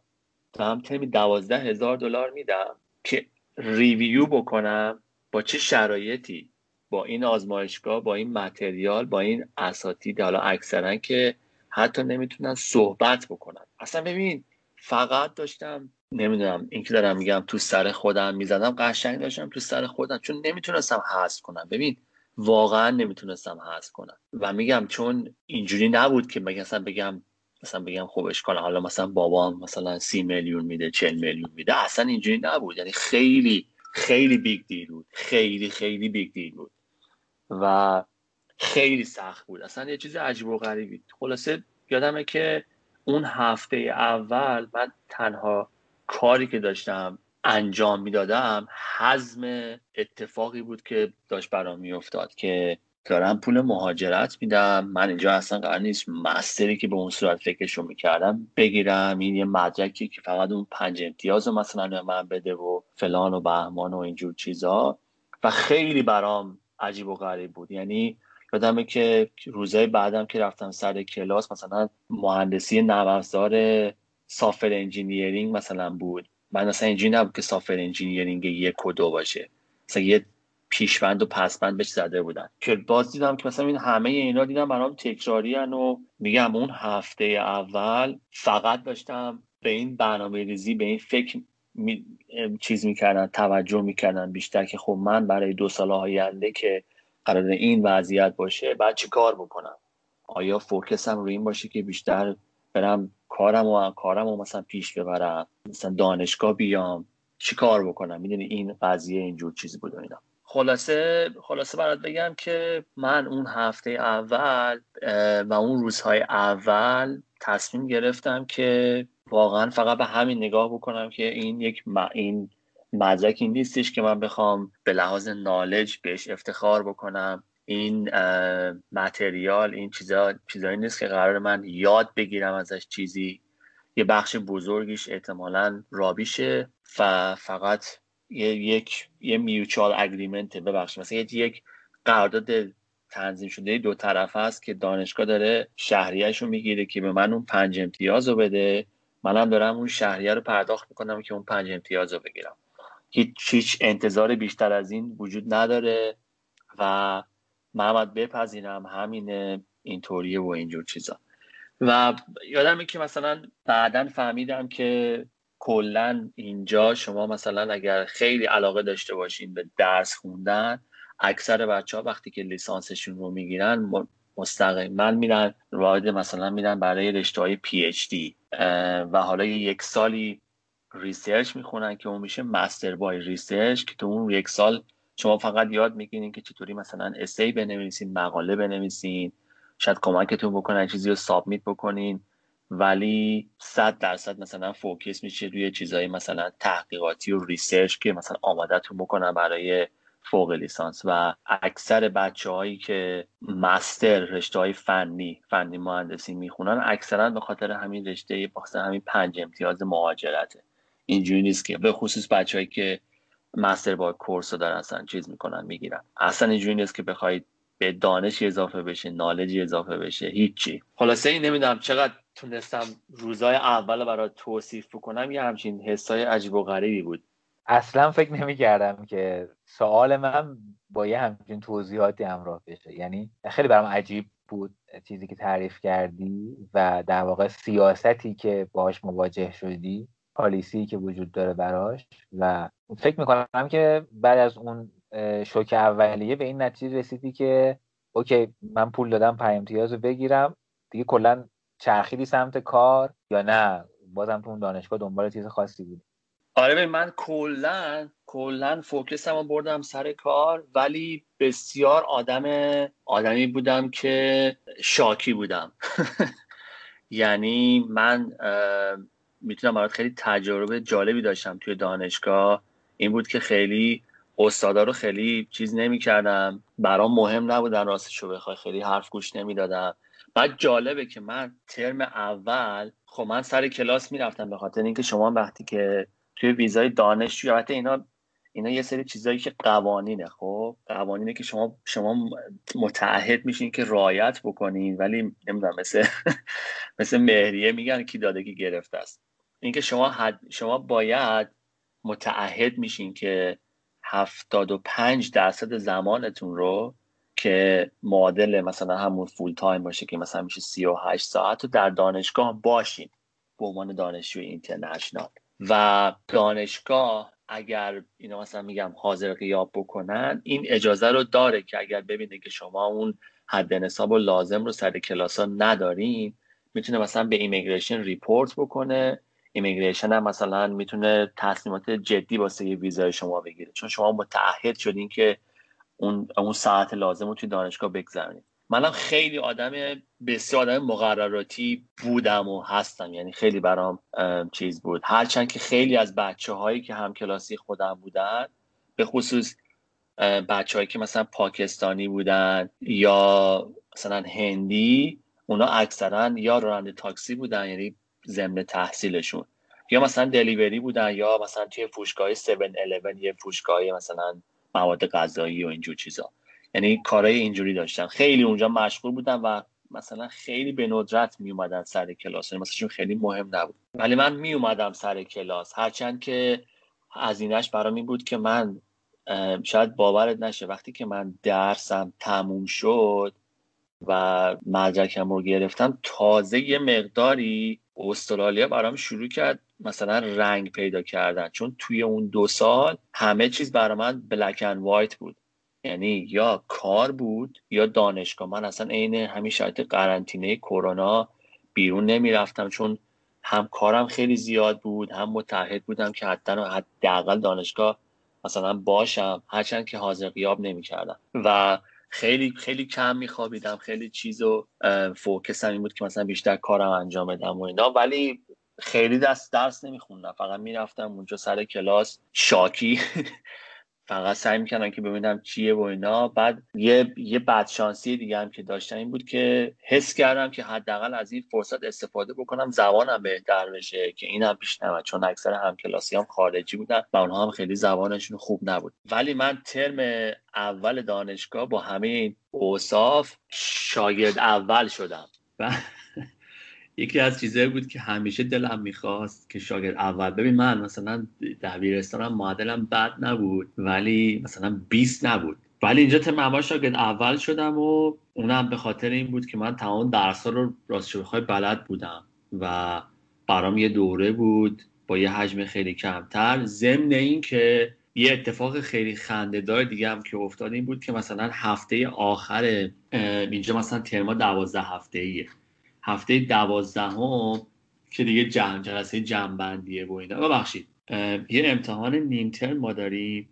تا هم ترمی دوازده هزار دلار میدم که ریویو بکنم با چه شرایطی؟ با این آزمایشگاه با این متریال با این اساتید حالا اکثرا که حتی نمی‌تونن صحبت بکنن. اصلا ببین فقط داشتم نمی‌دونم این که دارم میگم تو سر خودم می‌زدم قشنگ داشتم تو سر خودم چون نمی‌تونستم حذف کنم. ببین واقعا نمی‌تونستم حذف کنم. و میگم چون اینجوری نبود که مثلا بگم مثلا بگم خب اشکال حالا مثلا بابام مثلا سی میلیون میده چل میلیون میده اصلا اینجوری نبود. یعنی خیلی خیلی big deal بود. خیلی خیلی big deal بود. و خیلی سخت بود. اصلا یه چیز عجیب و غریبی. خلاصه یادمه که اون هفته اول من تنها کاری که داشتم انجام می‌دادم حزم اتفاقی بود که داشت برام میافتاد که دارم پول مهاجرت میدم. من اینجا اصلا قرار نیست مستری که به اون صورت فکرشو می‌کردم بگیرم. این یه مدرکی که فقط اون پنج امتیاز رو مثلا به من بده و فلان و بهمان و اینجور چیزا. و خیلی برام عجیب و غریب بود. یعنی یادمه که روزای بعدم که رفتم سر کلاس مثلا مهندسی نرم software engineering مثلا بود. من اصلا اینجوری نبود که software engineering یک و دو باشه. مثلا یه پیشوند و پسوند بهش زده بودن. که باز دیدم که مثلا این همه اینا دیدم برام تکراری و میگم اون هفته اول فقط داشتم به این برنامه ریزی به این فکر می... چیز می‌کردن توجه می‌کردن بیشتر که خب من برای دو سال آینده که قرار این وضعیت باشه بعد چی کار بکنم؟ آیا فوکسم روی این باشه که بیشتر برم کارم و کارم و مثلا پیش ببرم مثلا دانشگاه بیام چی کار بکنم؟ می‌دونی این قضیه اینجور چیزی بود اینا. خلاصه خلاصه برات بگم که من اون هفته اول و اون روزهای اول تصمیم گرفتم که واقعا فقط به همین نگاه بکنم که این یک این مدرکی نیستش که من بخوام به لحاظ نالج بهش افتخار بکنم. این متریال این چیزا چیزایی نیست که قرار من یاد بگیرم ازش چیزی. یه بخش بزرگیش احتمالا رابیشه و فقط یه یک یه میوچوال اگریمنت ببخشید مثلا یک قرارداد تنظیم شده دو طرف است که دانشگاه داره شهریهش رو می‌گیره که به من اون پنج امتیاز رو بده. منم دارم اون شهریه رو پرداخت می‌کنم که اون پنج امتیاز رو بگیرم. هیچ هیچ انتظار بیشتر از این وجود نداره و باید بپذیرم همینه اینطوریه و اینجور چیزا. و یادمه که مثلا بعدا فهمیدم که کلا اینجا شما مثلا اگر خیلی علاقه داشته باشین به درس خوندن اکثر بچه ها وقتی که لیسانسشون رو می‌گیرن مستقیما میرن وارد مثلا میرن برای رشته های PhD و حالا یک سالی research می‌خونن که اون میشه master by research که تو اون یک سال شما فقط یاد می‌گیرین که چطوری مثلا essay بنویسین مقاله بنویسین شاید کمکتون بکنن چیزی رو submit بکنین. ولی صد درصد مثلا focus میشه روی چیزایی مثلا تحقیقاتی و research که مثلا آمادتون بکنن برای فوق لیسانس. و اکثر بچه هایی که مستر رشته های فنی فنی مهندسی می‌خونن اکثرا به خاطر همین رشته بخاطر همین پنج امتیاز مهاجرته. اینجوری نیست که به خصوص بچههایی که مستر با کورس رو دارن اصلا چیز می‌کنن می‌گیرن. اصلا اینجوری نیست که بخواید به دانش اضافه بشه نالجی اضافه بشه هیچی. خلاصه این نمی‌دونم چقدر تونستم روزای اول برای توصیف بکنم یه همچین حسای عجیب و غریبی بود. اصلا فکر نمی کردم که سوال من با یه همچین توضیحاتی همراه بشه. یعنی خیلی برام عجیب بود چیزی که تعریف کردی و در واقع سیاستی که باهاش مواجه شدی. پالیسی که وجود داره براش و فکر می‌کنم که بعد از اون شوک اولیه به این نتیجه رسیدی که اوکی من پول دادم پنج امتیاز رو بگیرم. دیگه کلا چرخیدی سمت کار یا نه؟ بازم تو اون دانشگاه دنبال چیز خاصی بود آره من کلا کلا فوکسمو بردم سر کار ولی بسیار آدم آدمی بودم که شاکی بودم. یعنی من می‌تونم برات خیلی تجربه جالبی داشتم توی دانشگاه. این بود که خیلی استادا رو خیلی چیز نمی‌کردم. برام مهم نبودن راستش رو بخوای خیلی حرف گوش نمی‌دادم. بعد جالبه که من ترم اول خب من سر کلاس می‌رفتم به خاطر اینکه شما وقتی که توی ویزای دانشجو البته اینا اینا یه سری چیزایی که قوانینه خب؟ قوانینه که شما شما متعهد میشین که رایت بکنین ولی نمی‌دونم مثل مثل مهریه میگن کی داده کی گرفته است. اینکه شما حد شما باید متعهد میشین که هفتاد و پنج درصد زمانتون رو که معادل مثلا همون full time باشه که مثلا میشه سی و هشت ساعت رو در دانشگاه باشین به عنوان دانشجوی international. و دانشگاه اگر اینا مثلا میگم حاضر غیاب بکنن این اجازه رو داره که اگر ببینه که شما اون حد نصاب و لازم رو سر کلاس ها ندارین می‌تونه مثلا به immigration report بکنه immigration هم مثلا می‌تونه تصمیمات جدی واسه ویزای شما بگیره. چون شما متعهد شدین که اون اون ساعت لازم رو توی دانشگاه بگذرونید. منم خیلی آدم بسیار آدم مقرراتی بودم و هستم. یعنی خیلی برام چیز بود. هرچند که خیلی از بچه هایی که هم کلاسی خودم بودن به خصوص بچه هایی که مثلا پاکستانی بودن یا مثلا هندی اونا اکثرا یا راننده تاکسی بودن. یعنی ضمن تحصیلشون. یا مثلا دلیوری بودن یا مثلا توی فروشگاه 7 11 یه فروشگاه مثلا مواد غذایی و اینجور چیزا. یعنی کارهای اینجوری داشتن. خیلی اونجا مشغول بودن و مثلا خیلی به ندرت می اومدن سر کلاس. یعنی مثلا خیلی مهم نبود. ولی من می اومدم سر کلاس. هرچند که هزینهش برام این بود که من شاید باورت نشه وقتی که من درسم تموم شد و مدرکم رو گرفتم. تازه یه مقداری استرالیا برام شروع کرد مثلا رنگ پیدا کردن. چون توی اون دو سال همه چیز برای من بلک اند وایت بود. یعنی یا کار بود یا دانشگاه. من اصلا عین همین شرایط قرنطینه کرونا بیرون نمی‌رفتم. چون هم کارم خیلی زیاد بود هم متحد بودم که حتی حداقل دانشگاه مثلا باشم. هرچند که حاضر قیاب نمی‌کردم. و خیلی خیلی کم میخوابیدم خیلی چیز و فوکسم این بود که مثلا بیشتر کارم انجام بدم و اینا. ولی خیلی دست درس نمیخوندم. فقط می‌رفتم اونجا سر کلاس شاکی. فقط سعی می‌کنم که ببینم چیه و اینا. بعد یه یه بدشانسی دیگه هم که داشتم این بود که حس کردم که حداقل از این فرصت استفاده بکنم زبانم بهتر بشه که این هم پیش نمید چون اکثر همکلاسی هم خارجی بودن و اونها هم خیلی زبانشون خوب نبود. ولی من ترم اول دانشگاه با همه این اوصاف شاگرد اول شدم. یکی از چیزایی بود که همیشه دلم می‌خواست که شاگرد اول ببین من مثلا دبیرستانم معدلم بد نبود ولی مثلا 20 نبود. ولی اینجا ترم اول شاگرد اول شدم و اونم به خاطر این بود که من تمام درس رو راستش بخوای بلد بودم و برام یه دوره بود با یه حجم خیلی کمتر. ضمن این که یه اتفاق خیلی خنده دیگه هم که افتاد این بود که مثلا هفته آخر اینجا مثلا ترما دوازده هفته ایه هفته دوازدهم که دیگه جمع جلسه جمعبندیه و اینا. ببخشید. یه امتحان نیم ترم ما داریم.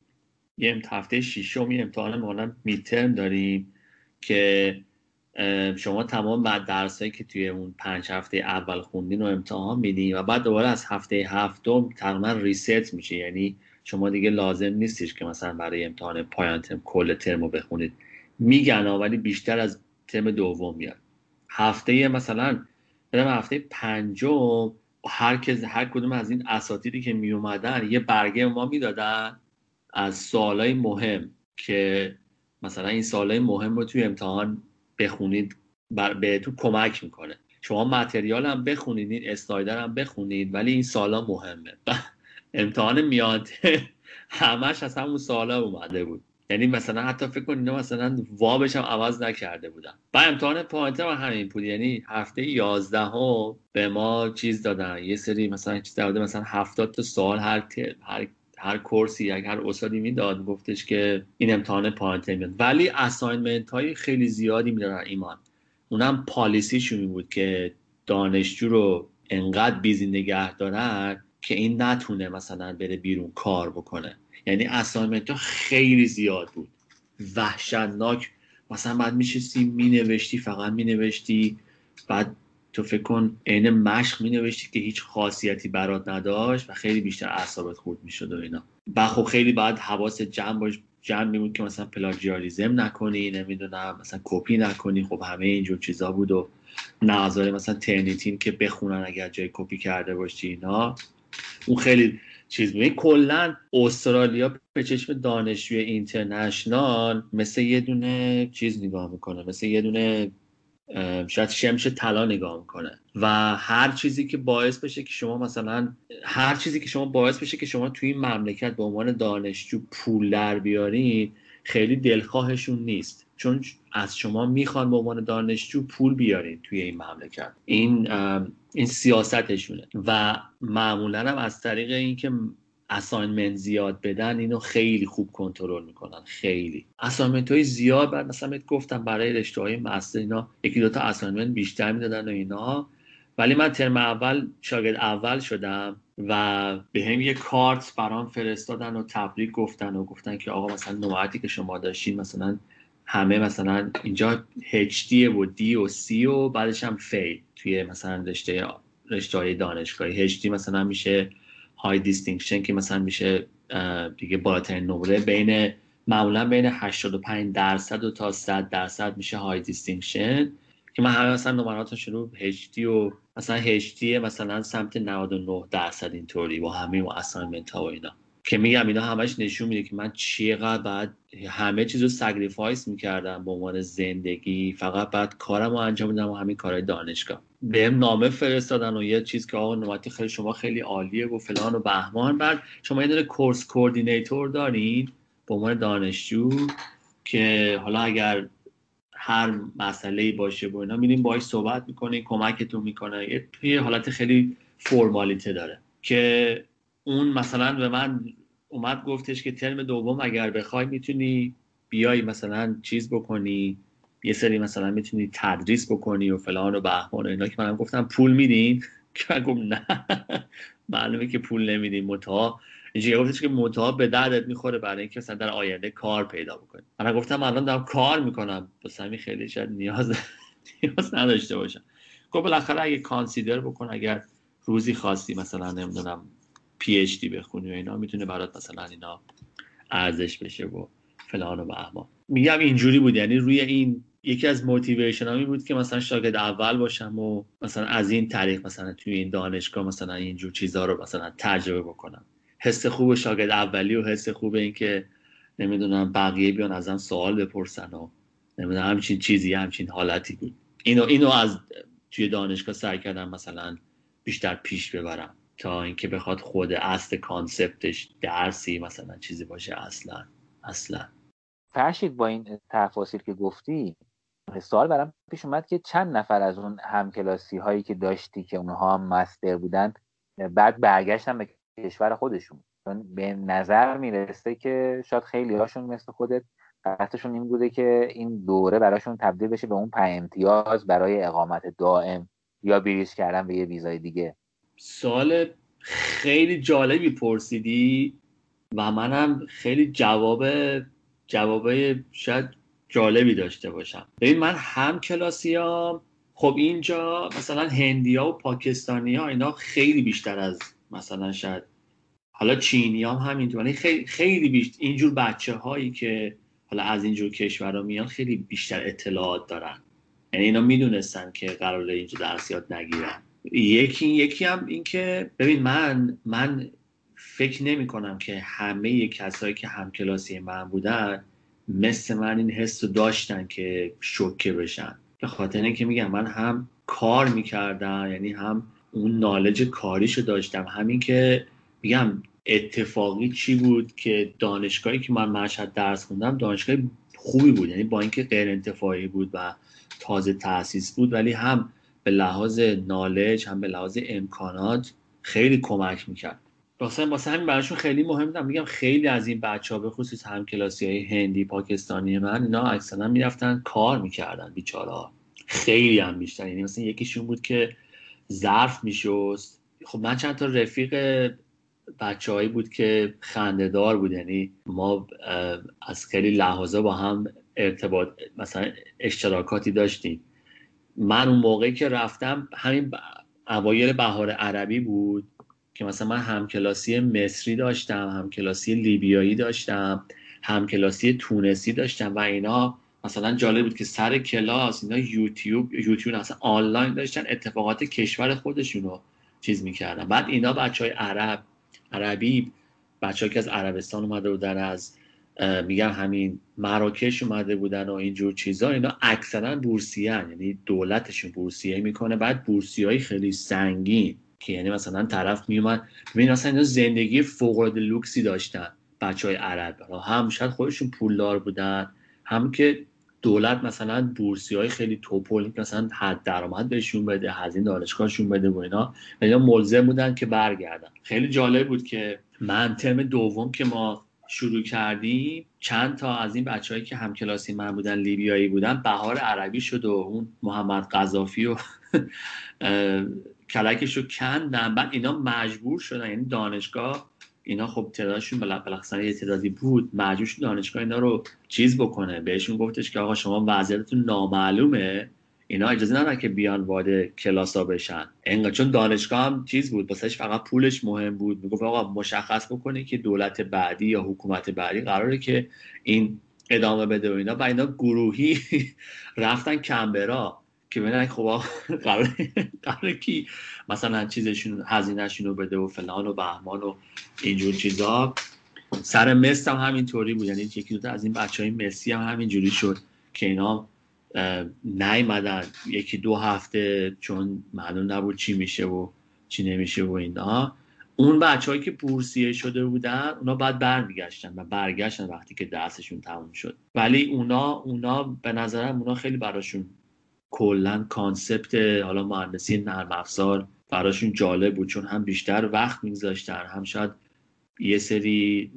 یه هفته شیشم یه امتحان ما میترم داریم که شما تمام بعد درسایی که توی اون پنج هفته اول خوندین رو امتحان میدین و بعد دوباره از هفته هفتم تقریبا ریست میشه. یعنی شما دیگه لازم نیستش که مثلا برای امتحان پایان ترم کل ترم رو بخونید. میگن ولی بیشتر از ترم دوم میاد. هفته مثلا برم هفته پنجم هر کس هر کدوم از این اساتیدی که می اومدن یه برگه ما می‌دادن از سوالای مهم که مثلا این سوالای مهم رو توی امتحان بخونید بر بهتون کمک می‌کنه. شما متریال هم بخونید این اسلایدر هم بخونید ولی این سالا مهمه. امتحان میاده همش از همون سالا اومده بود. یعنی مثلا حتی فکر کنید مثلا وابش هم عوض نکرده بودن. با امتحان پوینت هم همین بود یعنی هفته 11 ها به ما چیز دادن. یه سری مثلا چیز داده مثلا 70 تا سوال هر هر هر کورسی اگر هر استادی می‌داد گفتش که این امتحان پوینت میاد ولی assignment های خیلی زیادی می‌دادن ایمان. اونم policy شون بود که دانشجو رو انقدر busy نگه دارن که این نتونه مثلا بره بیرون کار بکنه. یعنی assignment ها خیلی زیاد بود. وحشتناک. مثلا بعد میشستی مینوشتی فقط مینوشتی. بعد تو فکر کن عین مشق مینوشتی که هیچ خاصیتی برات نداشت و خیلی بیشتر اعصابت خورد می‌شد و اینا. و خب خیلی بعد حواست جمع باش جمع بود که مثلا plagiarism نکنی نمی‌دونم مثلا کپی نکنی. خب همه اینجور چیزا بود و نظاره مثلا Turnitin که بخونن اگر جای کپی کرده باشی اینا. اون خیلی چیز بود کلا استرالیا به چشم دانشجوی اینترنشنال مثل یه دونه چیز نگاه می‌کنه. مثل یه دونه شاید شمش طلا نگاه می‌کنه. و هر چیزی که باعث بشه که شما مثلا هر چیزی که شما باعث بشه که شما توی این مملکت به عنوان دانشجو پول در بیارین خیلی دلخواهشون نیست. چون از شما می‌خوان به عنوان دانشجو پول بیارین توی این مملکت. این این سیاستشونه. و معمولا هم از طریق اینکه assignment زیاد بدن اینو خیلی خوب کنترل می‌کنن. خیلی. assignment های زیاد بعد مثلا بهت گفتم برای رشته های master اینا یکی دوتا assignment بیشتر می‌دادن و اینا. ولی من ترم اول شاگرد اول شدم و بهم یه کارت برام فرستادن و تبریک گفتن و گفتن که آقا مثلا نمراتی که شما داشتین مثلا همه مثلا اینجا HD و D و C و بعدش هم fail توی مثلا رشته رشته دانشگاهی. HD مثلا میشه high distinction که مثلا میشه دیگه بالاترین نمره. بین معمولا بین 85 درصد و تا 100 درصد میشه high distinction که من همه مثلا نمرات شروع HD و مثلا HD مثلا سمت 99 درصد اینطوری با همه و assignment ها و اینا. که میگم اینا همش نشون میده که من چقدر بعد همه چیز رو sacrifice می‌کردم به عنوان زندگی. فقط بعد کارم رو انجام میدم و همین کارهای دانشگاه. بهم نامه فرستادن و یه چیز که آقا نوبتی خیلی شما خیلی عالیه و فلان و بهمان. بعد شما یه دونه course coordinator دارید به عنوان دانشجو که حالا اگر هر مسئله باشه با اینا میریم باهاش صحبت می‌کنه کمکتون می‌کنه. یه حالت خیلی فرمالیته داره که اون مثلا به من اومد گفتش که ترم دوم اگر بخوای می‌تونی بیای مثلا چیز بکنی یه سری مثلا می‌تونی تدریس بکنی و فلان و بهمان و اینا که منم گفتم پول میدین؟ که من گفت نه معلومه که پول نمیدین متا. اینجا گفتش که متا به دردت می‌خوره برای اینکه مثلا در آینده کار پیدا بکنی. من گفتم الان دارم کار می‌کنم. بس همین خیلی شاید نیاز نیاز نداشته باشم. گفت بالاخره اگه کانسیدر بکن اگر روزی خواستی مثلا نمی‌دونم پی اچ دی بخونی و اینا می‌تونه برات مثلا اینا ارزش بشه و فلان و بهمان میگم اینجوری بود یعنی روی این یکی از موتیویشن همی بود که مثلا شاگرد اول باشم و مثلا از این طریق مثلا توی این دانشگاه مثلا اینجور چیزها رو مثلا تجربه بکنم. حس خوب شاگرد اولی و حس خوب این که نمی‌دونم بقیه بیان ازم سوال بپرسن و نمی‌دونم همچین چیزی همچین حالتی بود. اینو اینو از توی دانشگاه سعی کردم مثلا بیشتر پیش ببرم. تا اینکه بخواد خود اصل کانسپتش درسی مثلا چیزی باشه اصلا اصلا. فرشید با این تفاصیل که گفتی سوال برام پیش اومد که چند نفر از اون همکلاسی هایی که داشتی که اونها هم مستر بودن بعد برگشتن به کشور خودشون. چون به نظر می‌رسه که شاید خیلی هاشون مثل خودت قصدشون این بوده که این دوره براشون تبدیل بشه به اون پنج امتیاز برای اقامت دائم یا بریز کردن به یه ویزای دیگه. سوال خیلی جالبی پرسیدی و منم خیلی جواب جوابای شاید جالبی داشته باشم. ببین من هم کلاسیام خب اینجا مثلا هندیا و پاکستانی ها اینا خیلی بیشتر از مثلا شاید حالا چینی هم همینطور یعنی خیلی خیلی بیشتر اینجور بچه هایی که حالا از اینجور کشورها میان خیلی بیشتر اطلاعات دارن. یعنی اینا می‌دونستن که قراره اینجا درسیات نگیرن. یکی یکی هم این که ببین من من فکر نمی کنم که همه کسایی که همکلاسی من بودن مثل من این حس رو داشتن که شوکه بشن. به خاطر اینکه میگم من هم کار می‌کردم یعنی هم اون نالج کاریشو داشتم. همین که میگم اتفاقی چی بود که دانشگاهی که من مشهد درس خوندم دانشگاه خوبی بود. یعنی با اینکه غیر انتفاعی بود و تازه تاسیس بود ولی هم به لحاظ نالج هم به لحاظ امکانات خیلی کمک می‌کرد. واسه واسه همین براشون خیلی مهم میگم خیلی از این بچه ها به خصوص هم کلاسی های هندی پاکستانی من اینا اکثرا می‌رفتن کار می‌کردن بیچاره خیلی هم بیشتر. یعنی مثلا یکیشون بود که ظرف میشست. خب من چند تا رفیق بچههایی بود که خندهدار بود. یعنی ما از خیلی لحاظا با هم ارتباط مثلا اشتراکاتی داشتیم. من اون موقعی که رفتم همین اوایل بهار عربی بود که مثلا من همکلاسی مصری داشتم همکلاسی لیبیایی داشتم همکلاسی تونسی داشتم و اینا مثلا جالب بود که سر کلاس اینا یوتیوب یوتیوب اصلا آنلاین داشتن اتفاقات کشور خودشونو چیز می‌کردن. بعد اینا بچه های عرب عربی بچه که از عربستان اومده بودن از میگم همین مراکش اومده بودن و اینجور چیزا. اینا اکثرا بورسیان یعنی دولتشون بورسیه می‌کنه. بعد بورسیایی خیلی سنگین که یعنی مثلا طرف میومد ببین مثلا اینا زندگی فوق العاده لوکسی داشتن بچه های عرب هم شاید خودشون پولدار بودن هم که دولت مثلا بورسی های خیلی توپول مثلا حد درآمد بهشون بده هزینه دانشگاهشون بده و اینا. اینا ملزم بودن که برگردن. خیلی جالب بود که من ترم دوم که ما شروع کردیم. چند تا از این بچههایی که همکلاسی من بودن لیبیایی بودن بهار عربی شد و اون محمد قذافی و کلکش رو کندن. بعد اینا مجبور شدن یعنی دانشگاه اینا خب تعدادشون بالاخره یه تعدادی بود مجبور دانشگاه اینا رو چیز بکنه. بهشون گفتش که آقا شما وضعیتتون نامعلومه. اینا اجازه ندارن که بیان وارد کلاس ها بشن. انگار چون دانشگاه هم چیز بود واسهش فقط پولش مهم بود. می‌گفت آقا مشخص بکنه که دولت بعدی یا حکومت بعدی قراره که این ادامه بده و اینا. و اینا گروهی رفتن کمبرا که ببینن خب قرار قرار کی مثلا چیزشون هزینهشون رو بده و فلان و بهمان و اینجور چیزا. سر مست هم همینطوری بود. یعنی یکی دو از این بچه های مسی هم همینجوری شد که اینا نیمدن یکی دو هفته چون معلوم نبود چی میشه و چی نمیشه و اینا. اون بچههایی که بورسیه شده بودن اونا بعد برمیگشتن و برگشتن وقتی که درسشون تموم شد. ولی اونا اونا به نظرم اونا خیلی براشون کلا concept حالا مهندسی نرم افزار براشون جالب بود. چون هم بیشتر وقت میگذاشتن هم شاید یه سری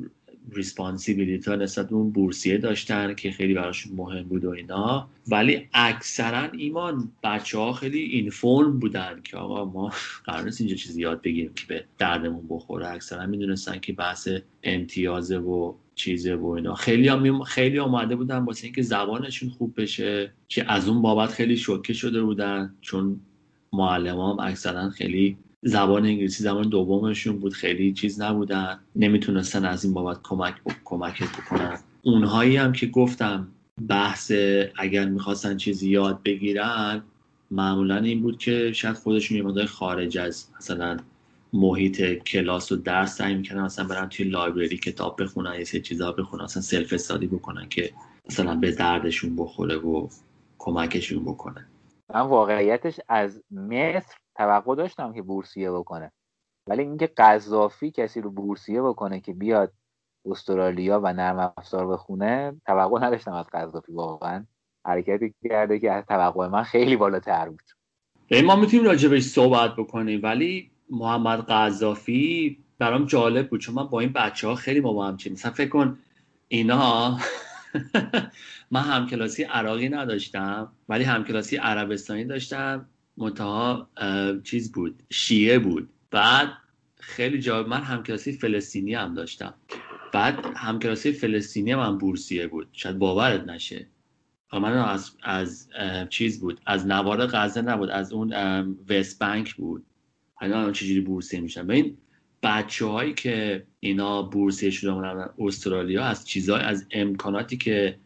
responsibility نسبت اون بورسیه داشتن که خیلی براشون مهم بود و اینا. ولی اکثرا این بچه ها خیلی inform بودن که آقا ما قرار نیست اینجا چیزی یاد بگیریم که به دردمون بخوره. اکثرا می‌دونستن که بحث امتیازه و چیزه و اینا. خیلی هم خیلی آمده بودن واسه اینکه زبانشون خوب بشه که از اون بابت خیلی شوکه شده بودن چون معلم هم اکثرا خیلی زبان انگلیسی زبان دومشون بود خیلی چیز نبودن. نمی‌تونستن از این بابت کمک کمکت بکنن. اونهایی هم که گفتم بحث اگر می‌خواستن چیزی یاد بگیرن معمولا این بود که شاید خودشون یه مدتی خارج از مثلا محیط کلاس و درس سعی می‌کنن مثلا برن توی library کتاب بخونن یه سری چیزا بخونن مثلا self study بکنن که مثلا به دردشون بخوره و کمکشون بکنه. من واقعیتش از مصر توقع داشتم که بورسیه بکنه. ولی اینکه قذافی کسی رو بورسیه بکنه که بیاد استرالیا و نرم افزار بخونه توقع نداشتم از قذافی واقعا. حرکتی کرده که از توقع من خیلی بالاتر بود. ما می‌تونیم راجبش صحبت بکنیم ولی محمد قذافی برام جالب بود چون من با این بچه ها خیلی با هم چی مثلا فکر کن اینا من همکلاسی عراقی نداشتم ولی همکلاسی عربستانی داشتم. منتها چیز بود شیعه بود. بعد خیلی جالب من همکلاسی فلسطینی هم داشتم. بعد همکلاسی فلسطینی هم بورسیه بود. شاید باورت نشه. من از, از چیز بود. از نوار غزه نبود. از اون وست بانک بود. حالا چجوری بورسیه میشن؟ به این بچه هایی که اینا بورسیه شده استرالیا از چیزهای از امکاناتی که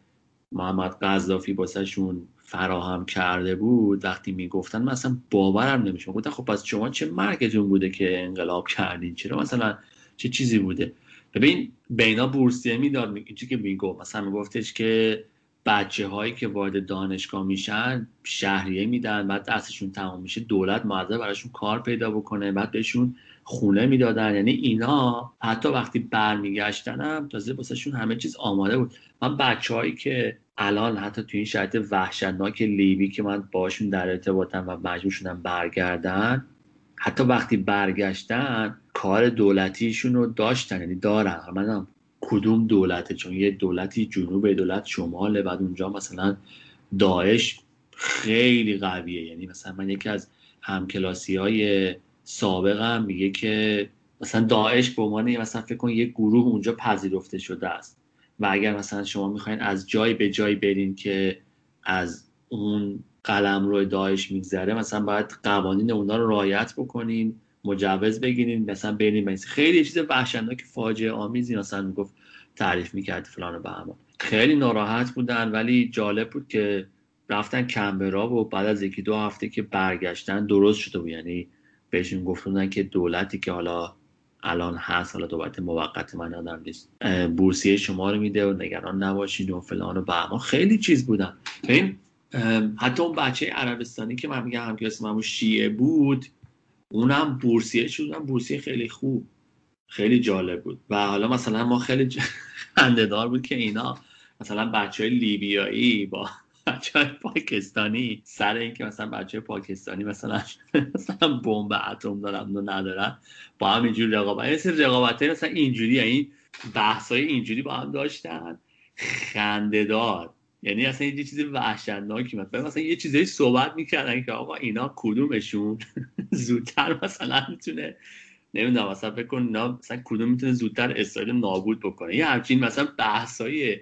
محمد قذافی باسهشون فراهم کرده بود وقتی می‌گفتن من اصلا باورم نمیشه گفتن خب پس شما چه مرگتون بوده که انقلاب کردین؟ چرا مثلا چه چیزی بوده؟ ببین بینا بورسیه می‌داد چی که می‌گفت؟ مثلا میگفتش که بچه هایی که وارد دانشگاه میشن شهریه میدن بعد دستشون تمام میشه دولت معذر براشون کار پیدا بکنه بعد بهشون خونه می‌دادن. یعنی اینا حتی وقتی برمیگشتنم تازه واسهشون همه چیز آماده بود. من بچههایی که الان حتی تو این شرایط وحشتناک لیبی که من باشون در ارتباطم و مجبور شدم برگردن حتی وقتی برگشتن کار دولتیشون رو داشتن یعنی دارن. من کدوم دولته چون یه دولتی جنوب دولت شماله بعد اونجا مثلا داعش خیلی قویه. یعنی مثلا من یکی از همکلاسی های سابقم میگه که مثلا داعش به عنوان مثلا فکر کن یه گروه اونجا پذیرفته شده است. و اگر مثلا شما می‌خواین از جای به جای برین که از اون قلم روی داعش میگذره مثلا باید قوانین اونا رو رعایت بکنین مجوز بگیرین مثلا برین خیلی چیز وحشتناک فاجعه آمیزی مثلا می‌گفت تعریف می‌کرد فلان و بهمان. خیلی ناراحت بودن ولی جالب بود که رفتن کمبرا و بعد از یکی دو هفته که برگشتن درست شده بود. یعنی بهشون گفتن که دولتی که حالا الان هست حالا دولت موقت من یادم نیست. بورسیه شما رو میده و نگران نباشید و فلان و بهمان خیلی چیز بودن. این حتی اون بچه عربستانی که من میگم هم که اسمم شیعه بود اونم بورسیه شدن بورسیه خیلی خوب خیلی جالب بود. و حالا مثلا ما خیلی خندهدار بود که اینا مثلا بچه های لیبیایی با بچه پاکستانی سر اینکه مثلا بچه پاکستانی مثلا مثلا بمب اتم دارن و ندارن با هم اینجوری رقابت این سری رقابت مثلا اینجوری این بحث های اینجوری با هم داشتن. خندهدار. یعنی اصلا یه چیز وحشتناکی مثلا مثلا یه چیزایی صحبت می‌کردن که آقا اینا کدومشون؟ زودتر مثلا می‌تونه نمی‌دونم مثلا فکر کن مثلا کدوم می‌تونه زودتر اسرائیل نابود بکنه. یه همچین مثلا بحثای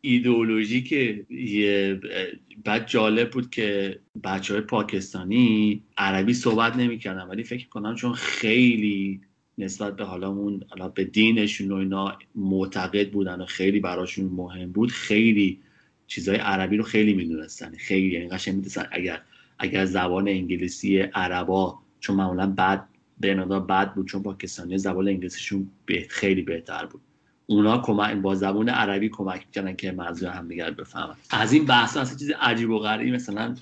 ایدئولوژی که بعد جالب بود که بچه های پاکستانی عربی صحبت نمی‌کردن ولی فکر کنم چون خیلی نسبت به حالا اون به دینشون و اینا معتقد بودن و خیلی براشون مهم بود خیلی چیزهای عربی رو خیلی می‌دونستن. خیلی یعنی قشنگ می‌دونستن اگر اگر زبان انگلیسی عربا چون معمولا بعد به بد بود چون پاکستانی زبان انگلیسیشون خیلی بهتر بود. اونا کمک با زبان عربی کمک می‌کردن که موضوع هم دیگر بفهمن. از این بحث اصلا چیز عجیب و غریبی مثلا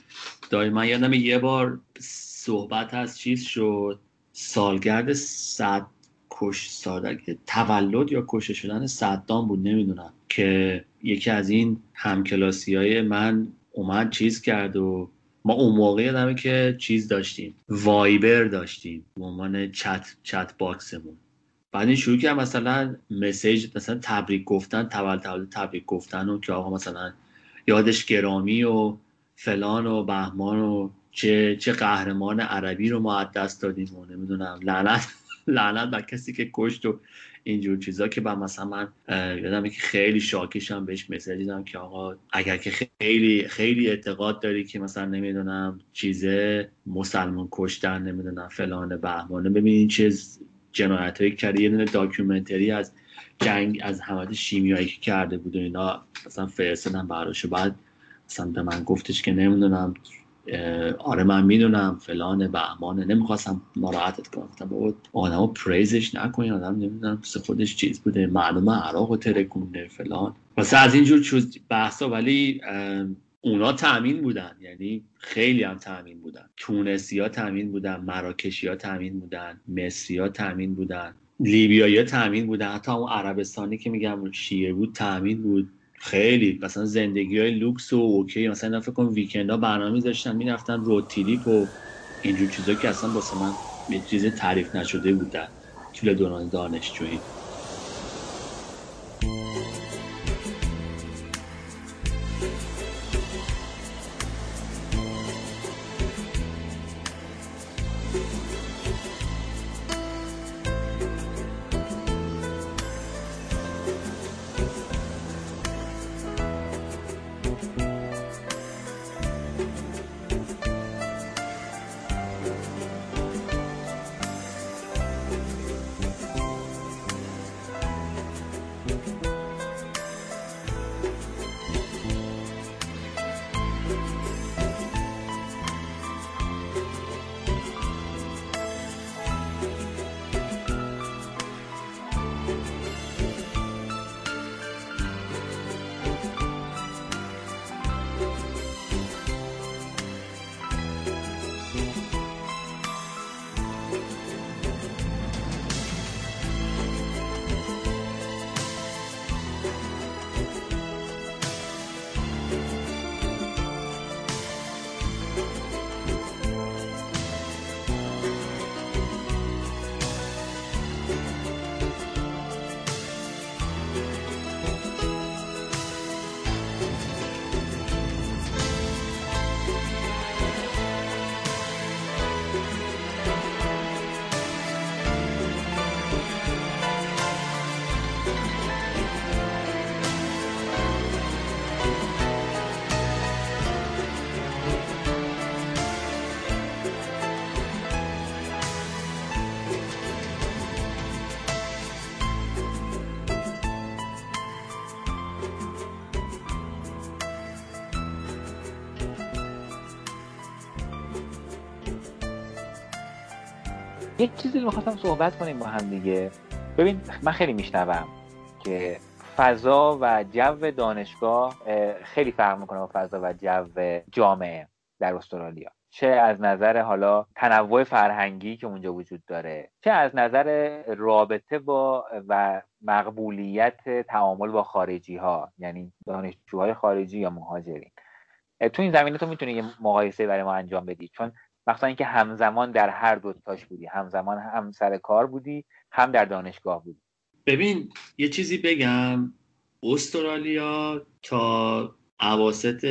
دائما یادم یه بار صحبت از چیز شد سالگرد صد کش سالگرد تولد یا کشته شدن صدام بود نمی‌دونم. که یکی از این همکلاسی های من اومد چیز کرد و ما اون موقع یادمه که چیز داشتیم وایبر داشتیم به عنوان چت چت باکسمون. بعد این شروع کردم مثلا مسیج مثلا تبریک گفتن تولد تولد تبریک گفتن و که آقا مثلا یادش گرامی و فلان و بهمان و چه چه قهرمان عربی رو ما دست دادیم و نمی‌دونم لعنت لعنت بر کسی که کشت و اینجور چیزا که با مثلا من یادم که خیلی شاکیشم بهش مسیج دیدم که آقا اگر که خیلی خیلی اعتقاد داری که مثلا نمی‌دونم چیزه مسلمان کشتن نمی‌دونم فلان بهمانه ببینین چه جنایت هایی کرده. یه دونه داکیومنتری از جنگ از حمایت شیمیایی که کرده بود و اینا مثلا فرستادم براش. بعد مثلا به من گفتش که نمی‌دونم آره من می‌دونم فلان بهمانه نمی‌خواستم ناراحتت کنم. گفتم بابا آدمو پریزش نکنین آدم نمی‌دونم پس خودش چیز بوده. معلومه عراق و ترکونده فلان. واسه از اینجور چیز بحثا ولی اونا تأمین بودن. یعنی خیلی هم تأمین بودن. تونسی ها بودن مراکشی ها تأمین بودن مصری ها تأمین بودن لیبیایی ها بودن. حتی اون عربستانی که میگم شیعه بود تأمین بود. خیلی. مثلا زندگی های لوکس و okay. مثلا فکر کنم weekend ها برنامه داشتن می‌رفتن road trip و اینجور چیزا که اصلا واسه من یه چیز تعریف نشده بودن. طول دوران دانشجویی. یه چیزی رو می‌خواستم صحبت کنیم با هم دیگه. ببین من خیلی میشنوم که فضا و جو دانشگاه خیلی فرق می‌کنه با فضا و جو جامعه در استرالیا. چه از نظر حالا تنوع فرهنگی که اونجا وجود داره چه از نظر رابطه با و مقبولیت تعامل با خارجی ها یعنی دانشجوهای خارجی یا مهاجرین. تو این زمینه تو می‌تونی یه مقایسه برای ما انجام بدی چون مثلا اینکه همزمان در هر دو تاش بودی. همزمان هم سر کار بودی هم در دانشگاه بودی. ببین یه چیزی بگم. استرالیا تا عواست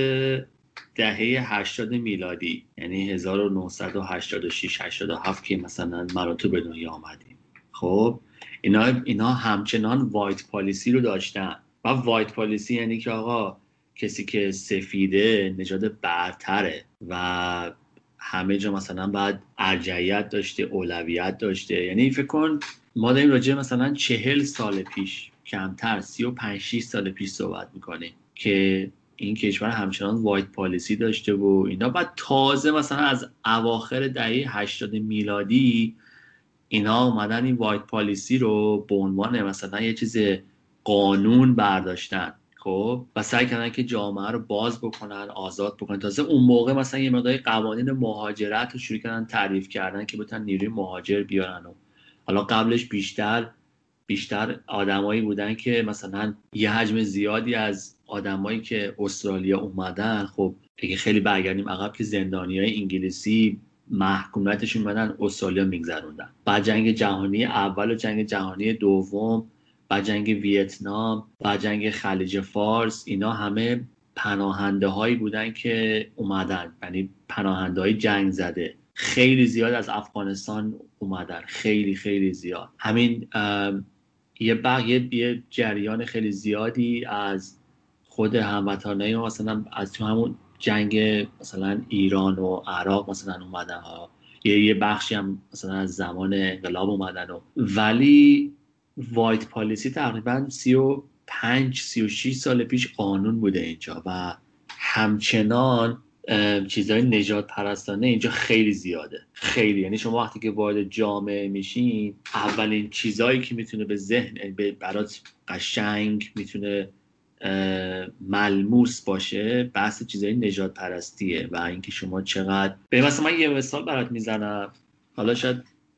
دهه 80 میلادی یعنی 1986 87 که مثلا من تو به دنیا آمدیم. خب اینا اینا همچنان وایت پالیسی رو داشتن. و وایت پالیسی یعنی که آقا کسی که سفیده نژاد برتره. و همه جا مثلا باید ارجعیت داشته اولویت داشته. یعنی فکر کن ما داریم راجع مثلا چهل سال پیش کمتر سی و پنج سال پیش صحبت می‌کنیم که این کشور همچنان وایت پالیسی داشته و اینا. بعد تازه مثلا از اواخر دهه 80 میلادی اینا اومدن این وایت پالیسی رو به عنوان مثلا یه چیز قانون برداشتن. خب و سعی کردن که جامعه رو باز بکنن آزاد بکنن. تازه اون موقع مثلا یه مقدار قوانین مهاجرت رو شروع کردن تعریف کردن که بتونن نیروی مهاجر بیارن. و حالا قبلش بیشتر بیشتر آدمایی بودن که مثلا یه حجم زیادی از آدمایی که استرالیا اومدن. خب اگه خیلی برگردیم عقب که زندانی های انگلیسی محکومیتشون بدن استرالیا میگذروندن. بعد جنگ جهانی اول و جنگ جهانی دوم و جنگ ویتنام و جنگ خلیج فارس اینا همه پناهنده هایی بودن که اومدن. یعنی پناهنده های جنگ زده. خیلی زیاد از افغانستان اومدن. خیلی خیلی زیاد. همین یه بقیه یه جریان خیلی زیادی از خود هموطنای مثلا از تو همون جنگ مثلا ایران و عراق مثلا اومدن ها. یه یه بخشی هم مثلا از زمان انقلاب اومدن و. ولی وایت پالیسی تقریبا سی و پنج سی و شیش سال پیش قانون بوده اینجا و همچنان چیزهای نجات پرستانه اینجا خیلی زیاده. خیلی. یعنی شما وقتی که وارد جامعه میشین اولین چیزهایی که می‌تونه به ذهن برات قشنگ می‌تونه ملموس باشه بحث چیزای نجات پرستیه و اینکه شما چقدر به مثلا من یه مثال برات می‌زنم. حالا شاید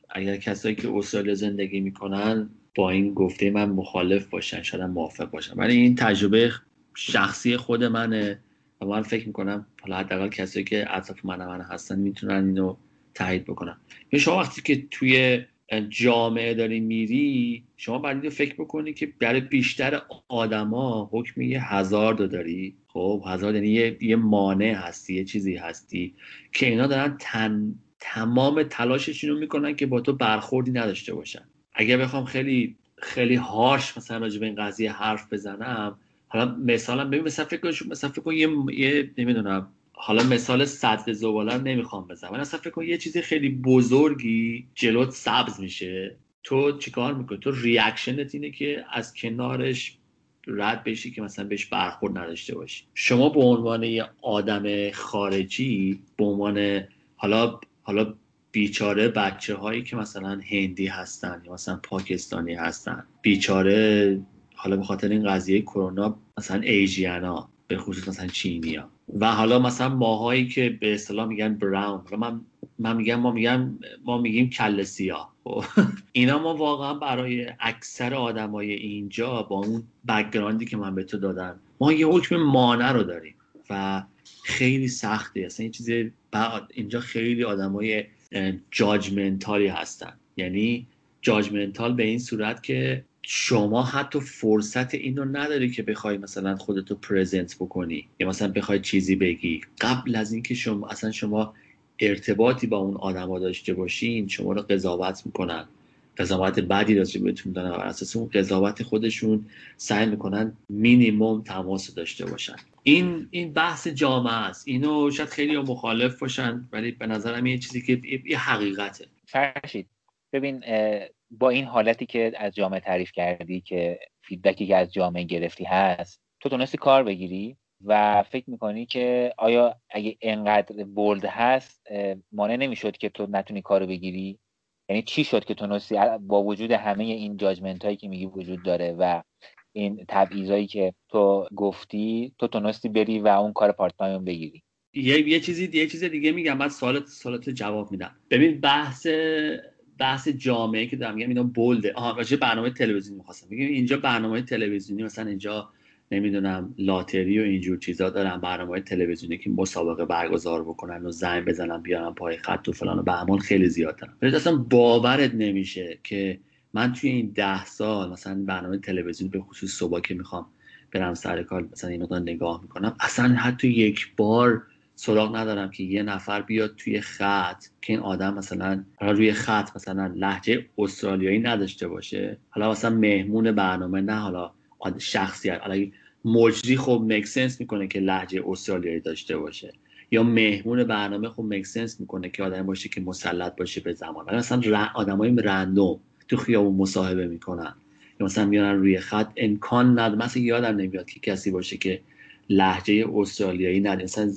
اگر کسایی که استرالیا زندگی می‌کنن با این گفته من مخالف باشن شاید موافق باشن. ولی این تجربه شخصی خود منه و من فکر می‌کنم حالا حداقل کسایی که اطراف من من هستن می‌تونن اینو تایید بکنن. یعنی شما وقتی که توی جامعه داری میری شما باید فکر بکنی که برای بیشتر آدما حکم یه هزار داری. خب هزار یعنی یه،, یه مانع هستی یه چیزی هستی که اینا دارن تن تمام تلاششون رو می‌کنن که با تو برخوردی نداشته باشن. اگر بخوام خیلی خیلی هارش مثلا راجع به این قضیه حرف بزنم حالا مثلا ببین مثلا فکر کن مثلا فکر کن یه, یه نمی‌دونم حالا مثال سطح زباله نمی‌خوام بزنم من فکر کن یه چیز خیلی بزرگی جلوت سبز میشه. تو چیکار می‌کنی؟ تو ریاکشنت اینه که از کنارش رد بشی که مثلا بهش برخورد نداشته باشی. شما به عنوان یه آدم خارجی به عنوان حالا حالا بیچاره بچه هایی که مثلا هندی هستن یا مثلا پاکستانی هستن. بیچاره حالا به خاطر این قضیه کرونا مثلا ایژیانا به خصوص مثلا چینیا. و حالا مثلا ماهایی که به اصطلاح میگن براون من من میگم ما میگم ما میگیم کل سیاه. خب. اینا ما واقعا برای اکثر آدمای اینجا با اون بکگراندی که من به تو دادم ما یه حکم مانع رو داریم. و خیلی سخته. اصلا این چیزی اینجا خیلی آدمای جاجمنتالی هستن. یعنی جاجمنتال به این صورت که شما حتی فرصت این رو نداری که بخوای مثلا خودتو پرزنت بکنی. یا مثلا بخوای چیزی بگی. قبل از اینکه شما اصلا شما ارتباطی با اون آدما داشته باشین شما رو قضاوت می‌کنن. قضاوت بدی راجع بهتون دارن. و اساس اون قضاوت خودشون سعی می‌کنن مینیموم تماس داشته باشن. این این بحث جامعه است. اینو شاید خیلی مخالف باشن ولی به نظرم یه چیزی که یه حقیقته. فرشید ببین با این حالتی که از جامعه تعریف کردی که feedback ی که از جامعه گرفتی هست تو تونستی کار بگیری و فکر می‌کنی که آیا اگه انقدر bold هست مانع نمی‌شد که تو نتونی کارو بگیری؟ یعنی چی شد که تونستی؟ با وجود همه این judgment هایی که میگی وجود داره و این تبعیضایی که تو گفتی تو تونستی بری و اون کار part time بگیری. یه یه چیزی یه چیز دیگه میگم بعد سوالت سوالت جواب میدم. ببین بحث بحث جامعه که دارم میگم اینا bold ه آها راجع برنامه تلویزیونی می‌خواستم. بگم اینجا برنامه تلویزیونی مثلا اینجا نمی‌دونم lottery و اینجور چیزا دارن برنامه تلویزیونی که مسابقه برگزار بکنن و زنگ بزنن بیارن پای خط و فلان و به خیلی زیادن ولی اصلا باورت نمیشه که من توی این ده سال مثلا برنامه تلویزیون به خصوص صبح که می‌خوام برم سر کار مثلا این نگاه می‌کنم اصلا حتی یک بار سراغ ندارم که یه نفر بیاد توی خط که این آدم مثلا روی خط مثلا لحجه استرالیایی نداشته باشه. حالا مثلا مهمون برنامه نه حالا شخصیت. حالا مجری خب مکسنس می‌کنه که لحجه استرالیایی داشته باشه. یا مهمون برنامه خب مکسنس می‌کنه که آدم باشه که مسلط باشه به زمان. مثلا آدمای رندوم تو خیابون مصاحبه می‌کنن. یا مثلا میارن روی خط امکان نداره. مثلا یادم نمیاد که کسی باشه که لحجه استرالیایی نداره مثلا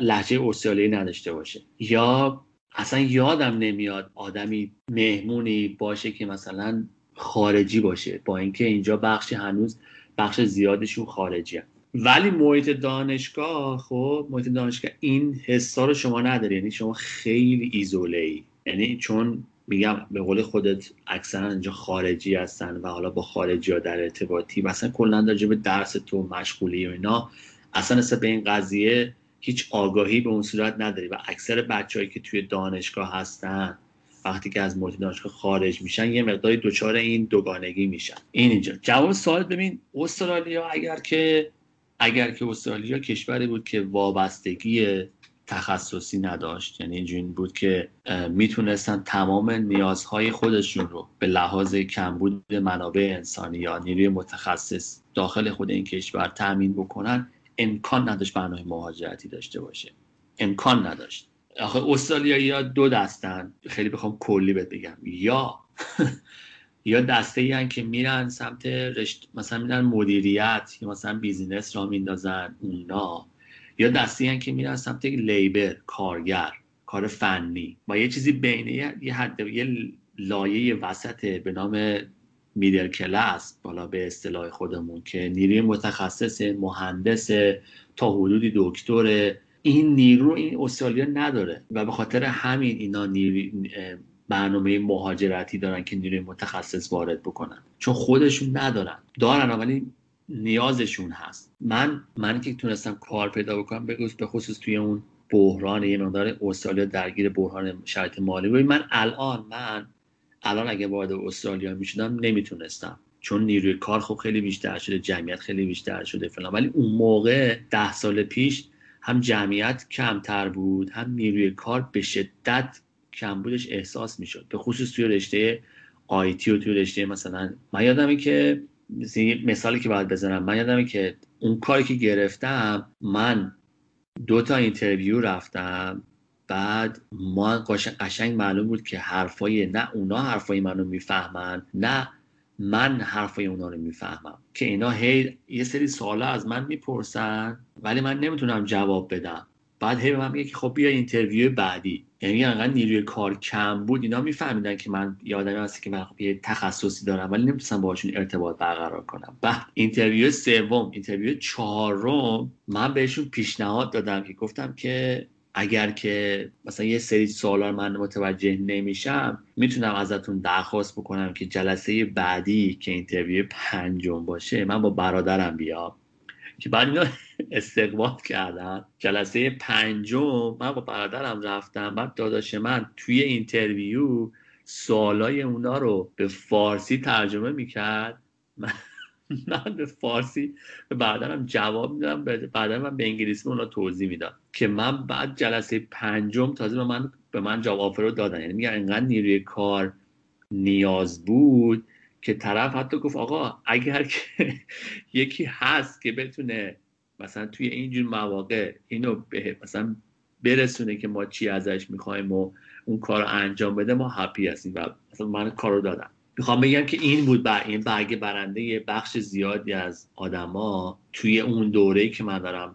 لحجه استرالیایی نداشته باشه. یا اصلا یادم نمیاد آدمی مهمونی باشه که مثلا خارجی باشه. با اینکه اینجا بخشی هنوز بخش زیادشون خارجی هم. ولی محیط دانشگاه خب محیط دانشگاه این حسا رو شما نداری. یعنی شما خیلی ایزوله ای. یعنی چون میگم به قول خودت اکثرا اینجا خارجی هستن و حالا با خارجی ها در ارتباطی مثلا کلا در به درس تو مشغولی و اینا اصلا نسبت به این قضیه هیچ آگاهی به اون صورت نداری و اکثر بچههایی که توی دانشگاه هستن وقتی که از محیط دانشگاه خارج میشن یه مقداری دچار این دوگانگی میشن. این اینجا. جواب سوال ببین استرالیا اگر که اگر که استرالیا کشوری بود که وابستگی تخصصی نداشت. یعنی اینجوری بود که می‌تونستن تمام نیازهای خودشون رو به لحاظ کمبود منابع انسانی یا نیروی متخصص داخل خود این کشور تامین بکنن امکان نداشت برنامه مهاجرتی داشته باشه. امکان نداشت. آخه استرالیایی یا دو دستن. خیلی بخوام کلی بهت بگم. یا یا دسته ای که میرن سمت رشت مثلا میرن مدیریت یا مثلا بیزینس را میندازن اونا. یا دسته ای که میرن سمت لیبر کارگر کار فنی. با یه چیزی بین یه حد یه لایه وسط به نام میدل کلاس بالا به اصطلاح خودمون که نیروی متخصص مهندس تا حدودی دکتر. این نیرو این استرالیا نداره و به خاطر همین اینا نیروی برنامه مهاجرتی دارن که نیروی متخصص وارد بکنن. چون خودشون ندارن. دارن ولی نیازشون هست. من من که تونستم کار پیدا بکنم به خصوص توی اون بحران یه مقدار استرالیا درگیر بحران شرایط مالی بود. من الان من الان اگه وارد استرالیا می‌شدم نمی‌تونستم. چون نیروی کار خب خیلی بیشتر شده جمعیت خیلی بیشتر شده فلان. ولی اون موقع ده سال پیش هم جمعیت کمتر بود هم نیروی کار به شدت کم بودش احساس می‌شد. به خصوص توی رشته IT و توی رشته مثلا من یادمه که مثالی که باید بزنم. من یادمه که اون کاری که گرفتم من دو تا interview رفتم. بعد ما قشنگ معلوم بود که حرفای نه اونا حرفای منو می‌فهمن نه من حرفای اونا رو می‌فهمم. که اینا هی یه سری سوالا از من می‌پرسن ولی من نمی‌تونم جواب بدم. بعد هی من میگه که خب بیا interview بعدی. یعنی انقدر نیروی کار کم بود اینا میفهمیدن که من یادم هست که من خب یه تخصصی دارم ولی نمی‌تونستم باهاشون ارتباط برقرار کنم. بعد interview سوم interview چهارم من بهشون پیشنهاد دادم که گفتم که اگر که مثلا یه سری سوالا من متوجه نمیشم می‌تونم ازتون درخواست بکنم که جلسه بعدی که interview پنجم باشه من با برادرم بیام. که بعد اینا استقبال کردن. جلسه پنجم من با برادرم رفتم. بعد داداش من توی interview سوالای اونا رو به فارسی ترجمه می‌کرد. من به فارسی به برادرم جواب میدم بعدا من به انگلیسی اونا توضیح میدم که من بعد جلسه پنجم تازه به من به من جواب رو دادن. یعنی میگن انقدر نیروی کار نیاز بود که طرف حتی گفت آقا اگر که یکی هست که بتونه مثلا توی اینجور مواقع اینو به مثلا برسونه که ما چی ازش می‌خوایم و اون کار رو انجام بده ما هپی هستیم و مثلا من کار رو دادم. می‌خوام بگم که این بود بر این برگ برنده بخش زیادی از آدما توی اون دوره که من دارم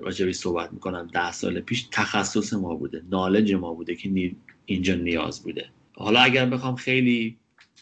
راجبی صحبت می‌کنم ده سال پیش تخصص ما بوده نالج ما بوده که اینجا نیاز بوده. حالا اگر بخوام خیلی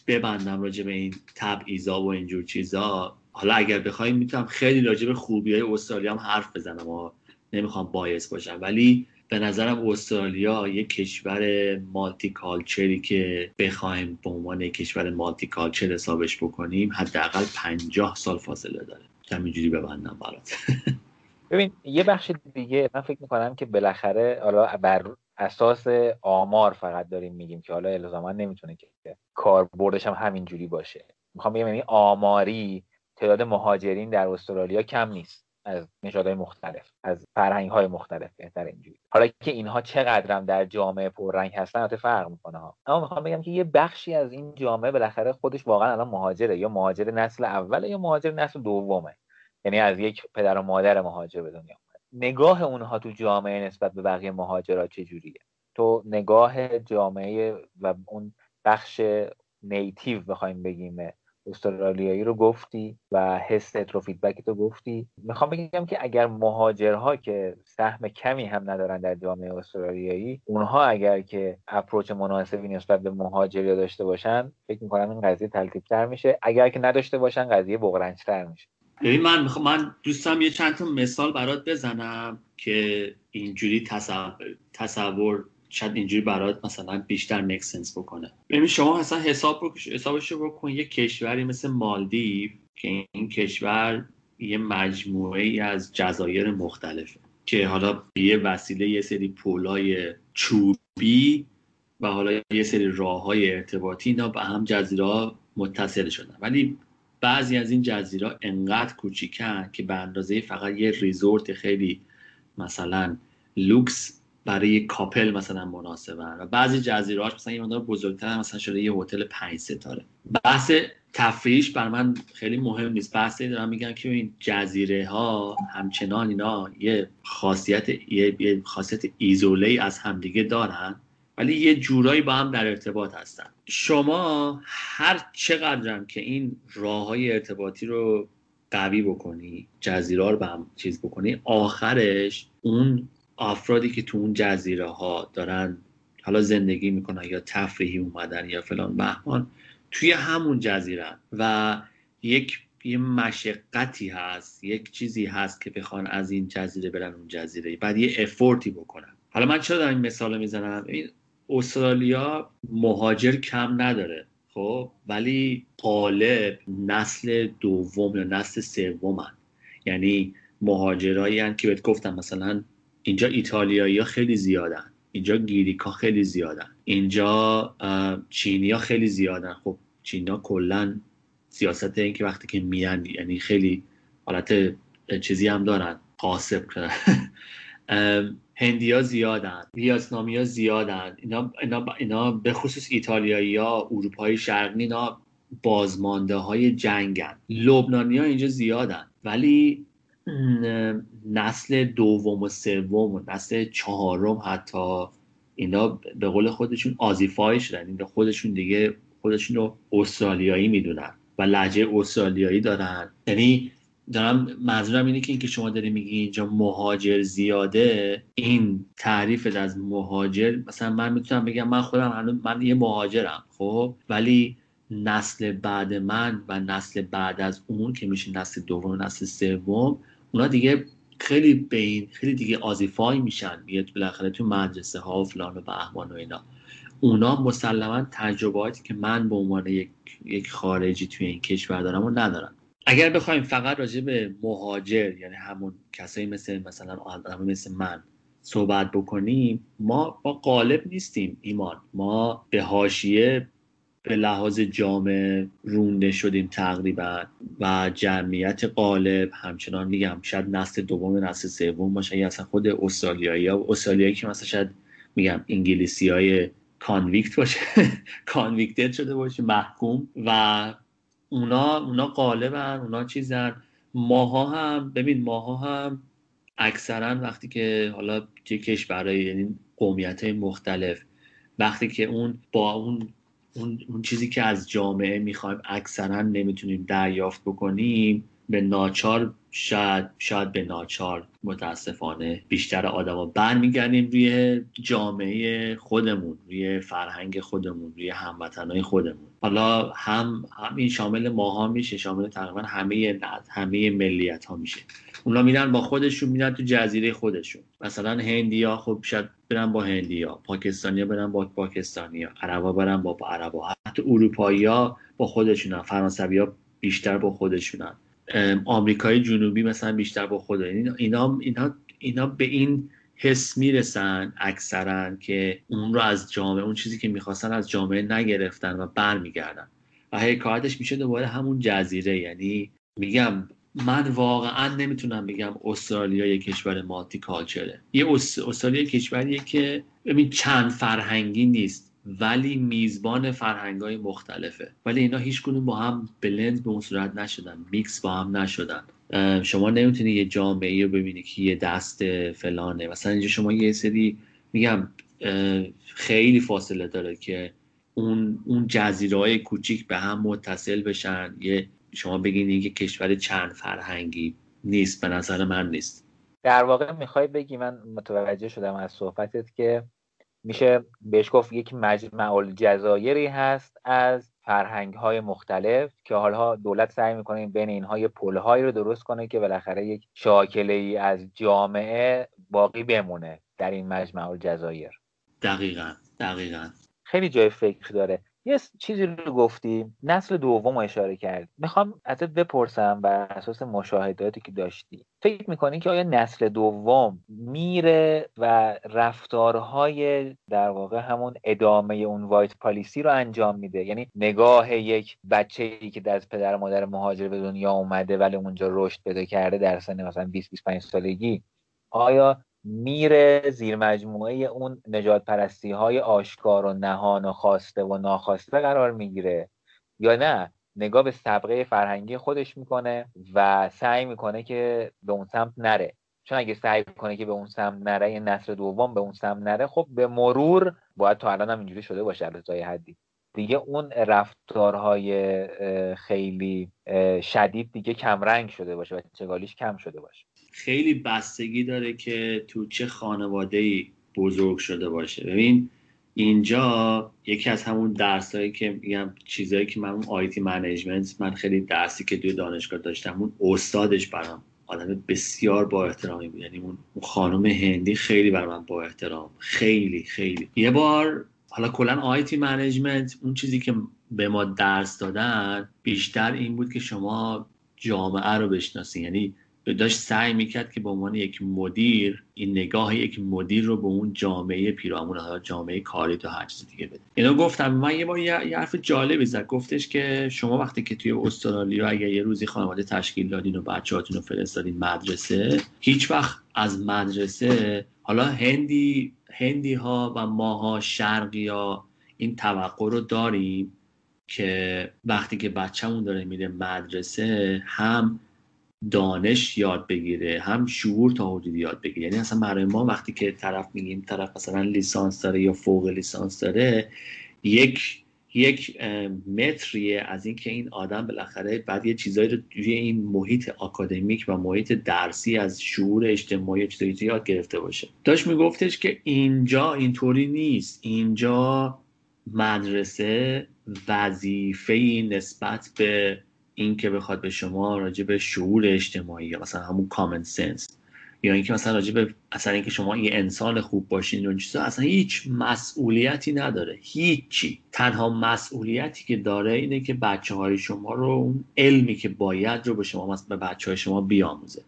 ببندم راجع به این تبعیضا و اینجور چیزا. حالا اگر بخوایم می‌تونم خیلی راجع به خوبی های استرالیا هم حرف بزنم و نمی‌خوام باعث باشم. ولی به نظرم استرالیا یک کشور مالتی کالچری که بخوایم به عنوان کشور مالتی کالچر حسابش بکنیم حداقل پنجاه سال فاصله داره. همینجوری ببندم برات. ببین یه بخش دیگه من فکر می‌کنم که بالاخره حالا بر اساس آمار فقط داریم میگیم که حالا الزاما نمی‌تونه که کاربردش هم همینجوری باشه. می‌خوام بگم یعنی آماری تعداد مهاجرین در استرالیا کم نیست از نژادهای مختلف از فرهنگ های مختلف بهتر اینجوری. حالا که اینها چقدرم در جامعه پررنگ هستن البته فرق می‌کنه ها. اما می‌خوام بگم که یه بخشی از این جامعه بالاخره خودش واقعا الان مهاجره یا مهاجر نسل اوله یا مهاجر نسل دومه. یعنی از یک پدر و مادر مهاجر به دنیا. نگاه اونها تو جامعه نسبت به بقیه مهاجرات چجوریه تو نگاه جامعه و اون بخش نیتیو بخوایم بگیم استرالیایی رو گفتی و حست رو فیدبک تو گفتی. می‌خوام بگم که اگر مهاجرها که سهم کمی هم ندارن در جامعه استرالیایی اونها اگر که اپروچ مناسبی نسبت به مهاجری داشته باشن فکر می‌کنم این قضیه تر میشه. اگر که نداشته باشن قضیه بغرنجتر میشه. ببین من می‌خوام من دوستم یه چند تا مثال برات بزنم که اینجوری تصور, تصور شاید اینجوری برات مثلا بیشتر مک سنس بکنه. ببین شما اصلا حساب حسابش رو بکن یه کشوری مثل مالدیو که این کشور یه مجموعه ای از جزایر مختلفه که حالا یه وسیله یه سری پولای چوبی و حالا یه سری راه های ارتباطی اینا به هم جزیره متصل شدن. ولی بعضی از این جزیره انقدر کوچیکن که به اندازه فقط یه resort خیلی مثلا لوکس برای couple مثلا مناسبه و بعضی جزیره هاش مثلا یه مقدار بزرگتر مثلا شده یه هتل پنج ستاره. بحث تفریحش بر من خیلی مهم نیست. بحثی دارم میگن که این جزیره ها همچنان اینا یه خاصیت یه, خاصیت ایزوله از همدیگه دارن. ولی یه جورایی با هم در ارتباط هستن. شما هر چقدرم که این راه های ارتباطی رو قوی بکنی جزیره رو به هم چیز بکنی آخرش اون افرادی که تو اون جزیره ها دارن حالا زندگی می‌کنن یا تفریحی اومدن یا فلان بهمان توی همون جزیره و یک یه مشقتی هست یک چیزی هست که بخوان از این جزیره برن اون جزیره بعد یه افورتی بکنن. حالا من چرا دارم این مثال می‌زنم؟ استرالیا مهاجر کم نداره خب؟ ولی قالب نسل دوم یا نسل سومن. یعنی مهاجرایی که بهت گفتم مثلا اینجا ایتالیایی ها خیلی زیادن اینجا گیریکا خیلی زیادن اینجا چینی خیلی زیادن. خب چینی ها کلا سیاست این که وقتی که میان یعنی خیلی حالت چیزی هم دارن قاسب هندیا زیادن ویتنامی ها زیادن اینا, اینا, اینا به خصوص ایتالیایی ها اروپای شرقی اینا بازمانده های جنگن. لبنانی ها اینجا زیادن ولی نسل دوم و سوم و نسل چهارم حتی اینا به قول خودشون آزیفای شدن. این خودشون دیگه خودشون رو استرالیایی می‌دونن و لحجه استرالیایی دارن. یعنی دارم منظورم اینه که اینکه شما داری میگی اینجا مهاجر زیاده این تعریف از مهاجر مثلا من می‌تونم بگم من خودم من یه مهاجرم خب؟ ولی نسل بعد من و نسل بعد از اون که میشه نسل دوم و نسل سوم اونا دیگه خیلی بین خیلی دیگه آزیفای میشن. یه بالاخره تو مدرسه ها و فلان و بهمان و اینا. اونا مسلما تجرباتی که من به عنوان یک, یک خارجی توی این کشور دارم و ندارم اگر بخوایم فقط راجع به مهاجر یعنی همون کسایی مثل مثلا آدم مثل من صحبت بکنیم ما با قالب نیستیم ایمان. ما به حاشیه به لحاظ جامعه رونده شدیم تقریبا و جمعیت قالب همچنان میگم شاید نسل دوم نسل سوم باشه یا اصلا خود استرالیایی ها استرالیایی که مثلا شاید میگم انگلیسی های کانویکت باشه کانویکتد شده باشه محکوم. و اونا اونا قالبن اونا چیزن. ماها هم ببین ماها هم اکثرا وقتی که حالا چه کشورهای یعنی قومیت مختلف وقتی که اون با اون اون, اون چیزی که از جامعه می‌خوایم اکثرا نمی‌تونیم دریافت بکنیم به ناچار شاید شاید به ناچار متاسفانه بیشتر آدما برمیگردیم روی جامعه خودمون روی فرهنگ خودمون روی هموطنهای خودمون. حالا هم همین شامل ماها میشه شامل تقریبا همه همه ملیت ها میشه. اونا میرن با خودشون میرن تو جزیره خودشون. مثلا هندیا خب شاید برن با هندیا پاکستانیا برن با پاکستانیا عربا برن با عربا حتی اروپایی ها با خودشونن فرانسوی ها بیشتر با خودشونن. آمریکای جنوبی مثلا بیشتر با خود اینا اینا اینا به این حس می‌رسن اکثرا که اون رو از جامعه اون چیزی که می‌خواستن از جامعه نگرفتن و برمیگردن. و حکایتش میشه دوباره همون جزیره. یعنی میگم من واقعا نمی‌تونم بگم استرالیا یک کشور مالتی کالچره یه استرالیا کشوریه که ببین چند فرهنگی نیست. ولی میزبان فرهنگ های مختلفه. ولی اینا هیچ با هم بلند به اون صورت نشدن میکس با هم نشدن. شما نمی‌تونی یه جامعه رو ببینی که یه دست فلانه. مثلا اینجا شما یه سری میگم خیلی فاصله داره که اون اون جزیره های کوچیک به هم متصل بشن. یه شما بگین که کشور چند فرهنگی نیست به نظر من نیست. در واقع می‌خوای بگی من متوجه شدم از صحبتت که میشه بهش گفت یک مجمع الجزایری هست از فرهنگ های مختلف که حالا دولت سعی می‌کنه بین اینها یه پل رو درست کنه که بالاخره یک شاکله ای از جامعه باقی بمونه در این مجمع الجزایر دقیقا دقیقا. خیلی جای فکر داره. یه چیزی رو گفتی. نسل دوم رو اشاره کرد. می‌خوام ازت بپرسم بر اساس مشاهداتی که داشتی. فکر می‌کنی که آیا نسل دوم میره و رفتارهای در واقع همون ادامه اون وایت پالیسی رو انجام میده؟ یعنی نگاه یک بچه ای که از پدر و مادر مهاجر به دنیا اومده ولی اونجا رشد پیدا کرده در سن مثلا 20 25 سالگی. آیا میره زیر مجموعه اون نجات پرستی های آشکار و نهان و خواسته و ناخواسته قرار می‌گیره. یا نه؟ نگاه به سبقه فرهنگی خودش می‌کنه و سعی می‌کنه که به اون سمت نره. چون اگه سعی کنه که به اون سمت نره یه نسل دوم به اون سمت نره خب به مرور باید تا الان هم اینجوری شده باشه تا حدی. دیگه اون رفتارهای خیلی شدید دیگه کمرنگ شده باشه و چگالیش کم شده باشه. خیلی بستگی داره که تو چه خانواده ای بزرگ شده باشه. ببین اینجا یکی از همون درسایی که میگم چیزایی که من اون IT management من خیلی درسی که توی دانشگاه داشتم اون استادش برام آدم بسیار با احترامی بود. یعنی اون خانم هندی خیلی بر من با احترام. خیلی خیلی. یه بار حالا کلا IT management اون چیزی که به ما درس دادن بیشتر این بود که شما جامعه رو بشناسین. یعنی داشت سعی می‌کرد که به عنوان یک مدیر این نگاه یک مدیر رو به اون جامعه پیرامون جامعه کاری تا هر چیز دیگه بده. اینو گفتم. من یه بار یه حرف جالبی زد. گفتش که شما وقتی که توی استرالیا اگر یه روزی خانواده تشکیل دادین و بچه‌هاتون رو فرستادین مدرسه هیچ وقت از مدرسه حالا هندی هندی ها و ماها شرقی ها این توقع رو داریم که وقتی که بچهمون داره میره مدرسه هم دانش یاد بگیره هم شعور تا حدودی یاد بگیره. یعنی اصلا برای ما وقتی که طرف میگیم طرف مثلا لیسانس داره یا فوق لیسانس داره یک یک متریه از اینکه این آدم بالاخره بعد یه چیزایی رو توی این محیط آکادمیک و محیط درسی از شعور اجتماعی چیزایی یاد گرفته باشه. داشت میگفتش که اینجا اینطوری نیست. اینجا مدرسه وظیفه نسبت به این که بخواد به شما راجع به شعور اجتماعی یا مثلا همون کامن سنس یا اینکه مثلا راجع به اصلا اینکه شما یه انسان خوب باشین و چیزا اصلا هیچ مسئولیتی نداره. هیچی. تنها مسئولیتی که داره اینه که بچه های شما رو اون علمی که باید رو به شما به بچه های شما بیاموزه.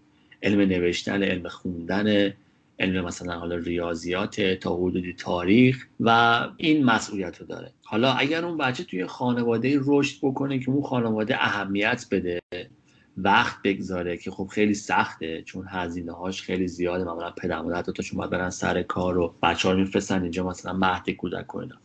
علم نوشتن علم خوندن علم مثلا حالا ریاضیات تا حدودی تاریخ و این مسئولیت رو داره. حالا اگر اون بچه توی خانواده رشد بکنه که اون خانواده اهمیت بده وقت بگذاره که خب خیلی سخته چون هزینه هاش خیلی زیاده. معمولا پدر مادر تا چون برن سر کار و بچه ها میفرستن اینجا مثلا مهد کودک کنن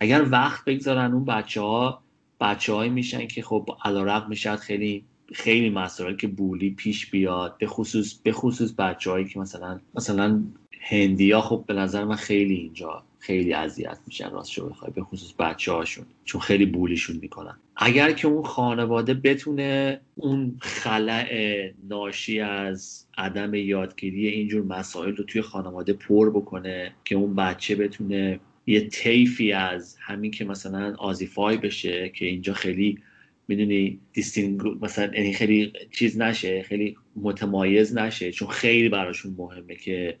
اگر وقت بگذارن اون بچه ها بچه میشن که خب علا می‌شد خیلی خیلی مسائل که بولی پیش بیاد به خصوص به خصوص بچههایی که مثلا مثلا هندیا خب به نظر من خیلی اینجا خیلی اذیت میشن راست شو بخوای به خصوص بچه هاشون چون خیلی بولیشون می‌کنن. اگر که اون خانواده بتونه اون خلع ناشی از عدم یادگیری اینجور مسائل رو توی خانواده پر بکنه که اون بچه بتونه یه طیفی از همین که مثلا آزیفای بشه که اینجا خیلی می‌دونی دیستینگ مثلا یعنی خیلی چیز نشه خیلی متمایز نشه چون خیلی براشون مهمه که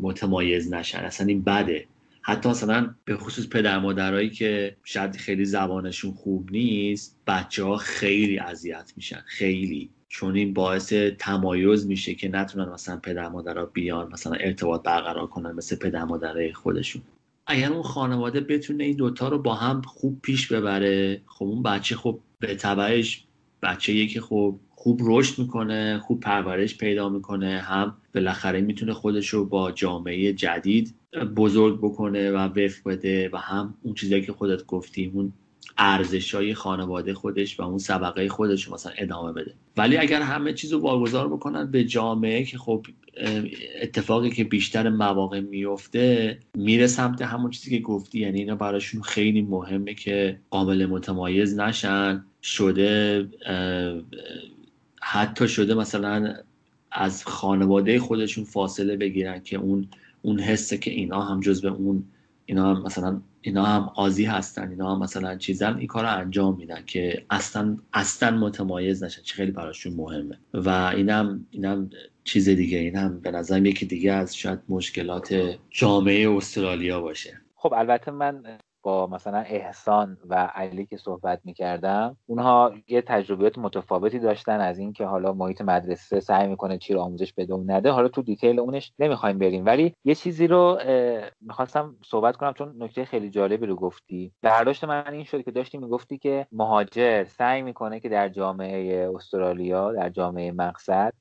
متمایز نشن. اصلا این بده. حتی مثلا به خصوص پدر مادرایی که شاید خیلی زبانشون خوب نیست بچه ها خیلی اذیت میشن. خیلی. چون این باعث تمایز میشه که نتونن مثلا پدر مادرها بیان مثلا ارتباط برقرار کنن مثل پدر مادرای خودشون. اگر اون خانواده بتونه این دوتا رو با هم خوب پیش ببره خب اون بچه خب به تبعش بچه که خب خوب رشد می‌کنه خوب پرورش پیدا می‌کنه هم بالاخره می‌تونه خودش رو با جامعه جدید بزرگ بکنه و وفق بده و هم اون چیزایی که خودت گفتی اون ارزش های خانواده خودش و اون سبقه خودش رو مثلا ادامه بده. ولی اگر همه چیز رو واگذار بکنن به جامعه که خب اتفاقی که بیشتر مواقع میفته میره سمت همون چیزی که گفتی. یعنی اینا براشون خیلی مهمه که قابل متمایز نشن. شده حتی شده مثلا از خانواده خودشون فاصله بگیرن که اون اون حسه که اینا هم جز به اون اینا هم مثلا اینا هم آزی هستن اینا هم مثلا چیزن این کار انجام میدن که اصلا اصلا متمایز نشن چه خیلی براشون مهمه. و اینم اینم چیز دیگه این هم به نظرم یکی دیگه از شاید مشکلات جامعه استرالیا باشه. خب البته من با مثلا احسان و علی که صحبت می‌کردم اونها یه تجربیات متفاوتی داشتن از اینکه حالا محیط مدرسه سعی می‌کنه چی رو آموزش بده و نده. حالا تو دیتیل اونش نمی‌خوایم بریم. ولی یه چیزی رو می‌خواستم صحبت کنم چون نکته خیلی جالبی رو گفتی. برداشت من این شد که داشتی می‌گفتی که مهاجر سعی می‌کنه که در جامعه استرالیا در جامعه مقصد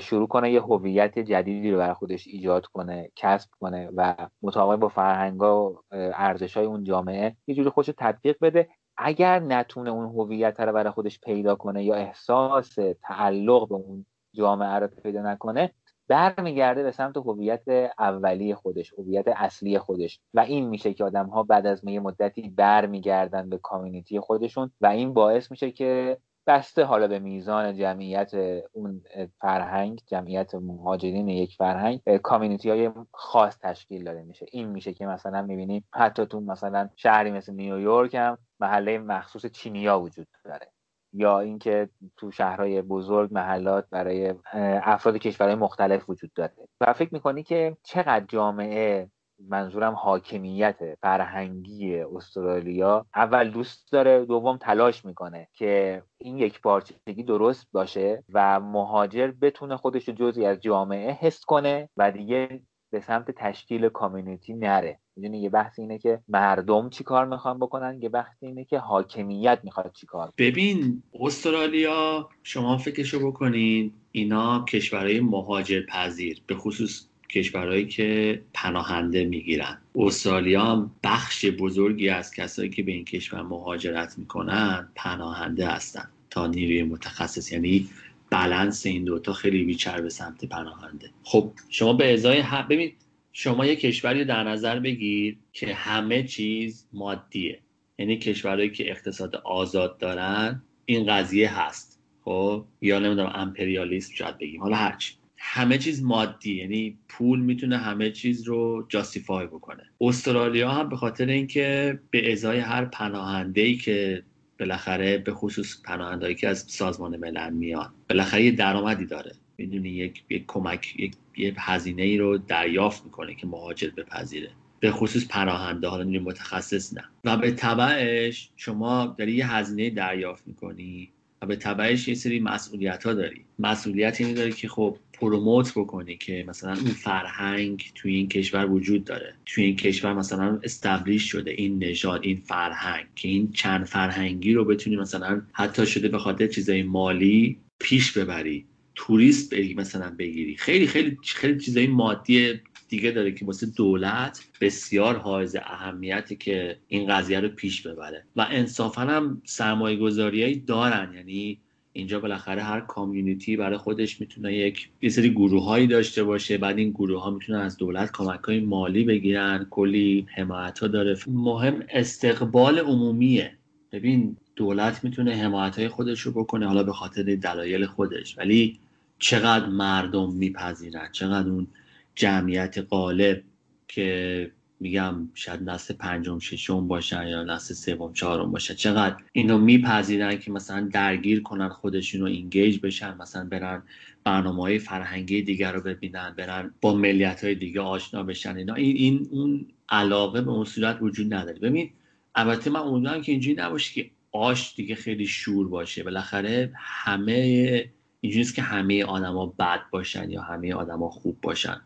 شروع کنه یه هویت جدیدی رو برای خودش ایجاد کنه کسب کنه و مطابق با فرهنگا و ارزش های اون جامعه یه جوری خودش تطبیق بده. اگر نتونه اون هویت رو برای خودش پیدا کنه یا احساس تعلق به اون جامعه رو پیدا نکنه برمیگرده به سمت هویت اولی خودش هویت اصلی خودش. و این میشه که آدم ها بعد از یه مدتی برمیگردن به کامیونیتی خودشون و این باعث میشه که بسته حالا به میزان جمعیت اون فرهنگ جمعیت مهاجرین یک فرهنگ کامیونیتی های خاص تشکیل داده میشه. این میشه که مثلا می‌بینیم حتی تو مثلا شهری مثل نیویورک هم محله مخصوص چینیا وجود داره. یا اینکه تو شهرهای بزرگ محلات برای افراد کشورهای مختلف وجود داره. و فکر می‌کنی که چقدر جامعه منظورم حاکمیت فرهنگی استرالیا. اول دوست داره دوم تلاش می‌کنه که این یک پارچگی درست باشه و مهاجر بتونه خودش رو جزی از جامعه حس کنه و دیگه به سمت تشکیل کامیونیتی نره. می‌دونی یه بحث اینه که مردم چی کار می‌خوان بکنن یه بحث اینه که حاکمیت می‌خواد چی کار ببین استرالیا شما فکرشو بکنین اینا کشورهای مهاجر پذیر به خصوص کشورهایی که پناهنده می‌گیرن. استرالیا بخش بزرگی از کسایی که به این کشور مهاجرت می‌کنن پناهنده هستن تا نیروی متخصص. یعنی بلنس این دوتا خیلی بیچر به سمت پناهنده. خب شما به ازای هم ببین شما یه کشوری در نظر بگیر که همه چیز مادیه. یعنی کشورهایی که اقتصاد آزاد دارن این قضیه هست. خب یا نمی‌دونم امپریالیسم شاید بگیم. حالا هرچی. همه چیز مادی یعنی پول می‌تونه همه چیز رو جاستیفای بکنه. استرالیا هم به خاطر اینکه به ازای هر پناهنده ای که بالاخره به خصوص پناهندهایی که از سازمان ملل میان بالاخره یه درآمدی داره. می‌دونی یک یک کمک یک یه هزینه ای رو دریافت می‌کنه که مهاجر بپذیره. به خصوص پناهنده حالا متخصص نه. و به تبعش شما داری یه هزینه دریافت می‌کنی و به تبعش یه سری مسئولیت ها داری. مسئولیت اینی داری که خب پروموت بکنی که مثلا اون فرهنگ توی این کشور وجود داره. توی این کشور مثلا استبلیش شده این نژاد این فرهنگ که این چند فرهنگی رو بتونی مثلا حتی شده به خاطر چیزای مالی پیش ببری توریست بری مثلا بگیری. خیلی خیلی خیلی چیزای مادی دیگه داره که واسه دولت بسیار حائز اهمیتی که این قضیه رو پیش ببره. و انصافا هم سرمایه گذاریایی دارن. یعنی اینجا بالاخره هر کامیونیتی برای خودش می‌تونه یک یه سری گروه هایی داشته باشه. بعد این گروه ها می‌تونن از دولت کمک های مالی بگیرن. کلی حمایت ها داره. مهم استقبال عمومیه. ببین دولت می‌تونه حمایت های خودش رو بکنه حالا به خاطر دلایل خودش. ولی چقدر مردم میپذیرن؟ چقدر اون جمعیت غالب که میگم شاید نسل پنجم ششم باشن یا نسل سوم چهارم باشن. چقدر اینو میپذیرن که مثلا درگیر کنن خودشون رو اینگیج بشن مثلا برن برنامه های فرهنگی دیگر رو ببینن برن با ملیت های دیگه آشنا بشن. اینا این, این اون علاقه به اون صورت وجود نداره. ببین البته من امیدوارم که اینجوری نباشه که آش دیگه خیلی شور باشه. بالاخره همه اینجوری که همه آدما بد باشن یا همه آدما خوب باشن.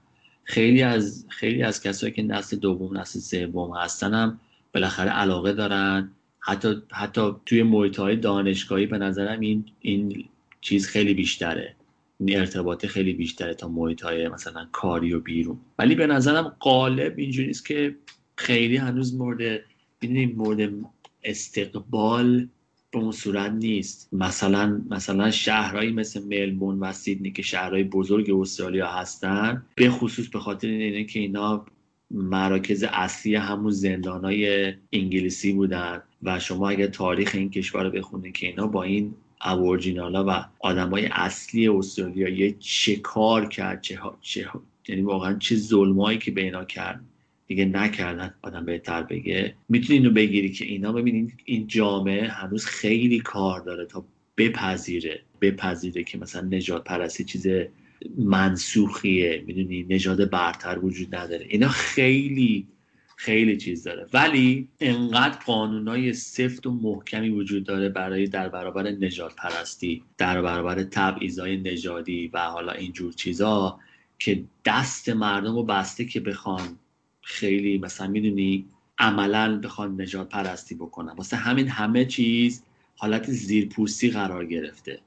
خیلی از خیلی از کسایی که نسل دوم نسل سوم هستن هم بالاخره علاقه دارن. حتی حتی توی محیط دانشگاهی به نظرم این این چیز خیلی بیشتره. این ارتباط خیلی بیشتره تا محیط های مثلا کاری و بیرون. ولی به نظرم قالب اینجوری که خیلی هنوز مورد مورد استقبال به اون صورت نیست. مثلا مثلا شهرهایی مثل ملبورن و سیدنی که شهرهای بزرگ استرالیا هستن به خصوص به خاطر اینه که اینا مراکز اصلی همون زندانهای انگلیسی بودن و شما اگر تاریخ این کشور رو بخونید که اینا با این ابورجینالا و آدمای اصلی استرالیا یه چه کار کرد چه, چه یعنی واقعا چه ظلمایی که به اینا کرد. دیگه نکردن آدم بهتر بگه. می‌تونی اینو بگیری که اینا ببینید این جامعه هنوز خیلی کار داره تا بپذیره. بپذیره که مثلا نجات پرستی چیز منسوخیه. می‌دونی؟ نژاد برتر وجود نداره. اینا خیلی خیلی چیز داره. ولی انقدر قانونای سفت و محکمی وجود داره برای در برابر نجات پرستی در برابر تبعیضای نژادی و حالا اینجور چیزا که دست مردم رو بسته که بخوان خیلی مثلا می‌دونی عملا بخوان نجات پرستی بکنن واسه همین همه چیز حالت زیرپوستی قرار گرفته.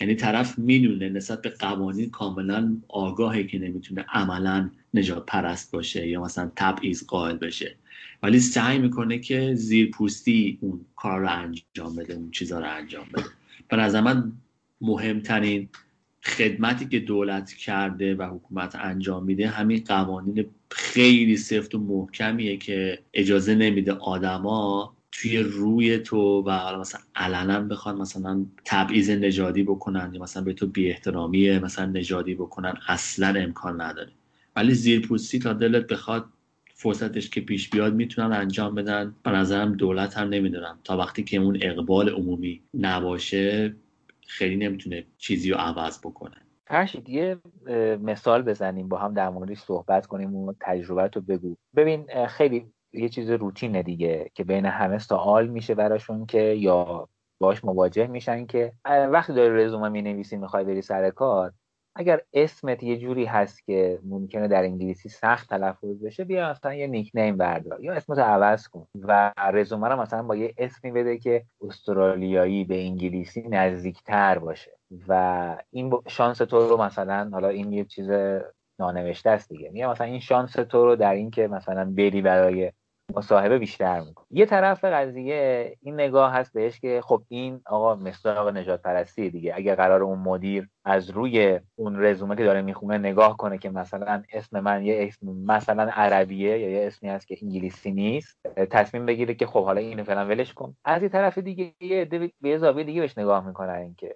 یعنی طرف می‌دونه نسبت به قوانین کاملا آگاهی که نمی‌تونه عملا نجات پرست باشه یا مثلا تبعیض قائل بشه. ولی سعی می‌کنه که زیرپوستی اون کار رو انجام بده اون چیزها رو انجام بده. به نظر من مهمترین خدمتی که دولت کرده و حکومت انجام میده همین قوانین خیلی سفت و محکمیه که اجازه نمیده آدما توی روی تو و مثلا علنا بخوان مثلا تبعیض نژادی بکنن یا مثلا به تو بی احترامی مثلا نژادی بکنن اصلا امکان نداره. ولی زیرپوستی تا دلت بخواد فرصتش که پیش بیاد می‌تونن انجام بدن. به نظرم دولت هم نمی‌دونم. تا وقتی که اون اقبال عمومی نباشه خیلی نمی‌تونه چیزی رو عوض بکنه. فرشید یه مثال بزنیم با هم در موردش صحبت کنیم و تجربه رو بگو. ببین خیلی یه چیز روتینه دیگه که بین همه سوال میشه براشون که یا باش مواجه میشن که وقتی داری رزومه می نویسی می‌خوای بری سر کار اگر اسمت یه جوری هست که ممکنه در انگلیسی سخت تلفظ بشه بیا مثلا یه نیک نیم بردار یا اسمت عوض کن و رزومه رو مثلا با یه اسمی بده که استرالیایی به انگلیسی نزدیکتر باشه و این شانس تو رو مثلا حالا این یه چیز نانوشته است دیگه میگه مثلا این شانس تو رو در این که مثلا بری برای مصاحبه بیشتر می‌کنه. یه طرف قضیه این نگاه هست بهش که خب این آقا مصداق نجات پرستی دیگه. اگه قرار اون مدیر از روی اون رزومه که داره می‌خونه نگاه کنه که مثلا اسم من یه اسم مثلا عربیه یا یه اسمی هست که انگلیسی نیست تصمیم بگیره که خب حالا اینو فعلا ولش کن. از این طرف دیگه یه به زاویه دیگه بهش نگاه می‌کنن که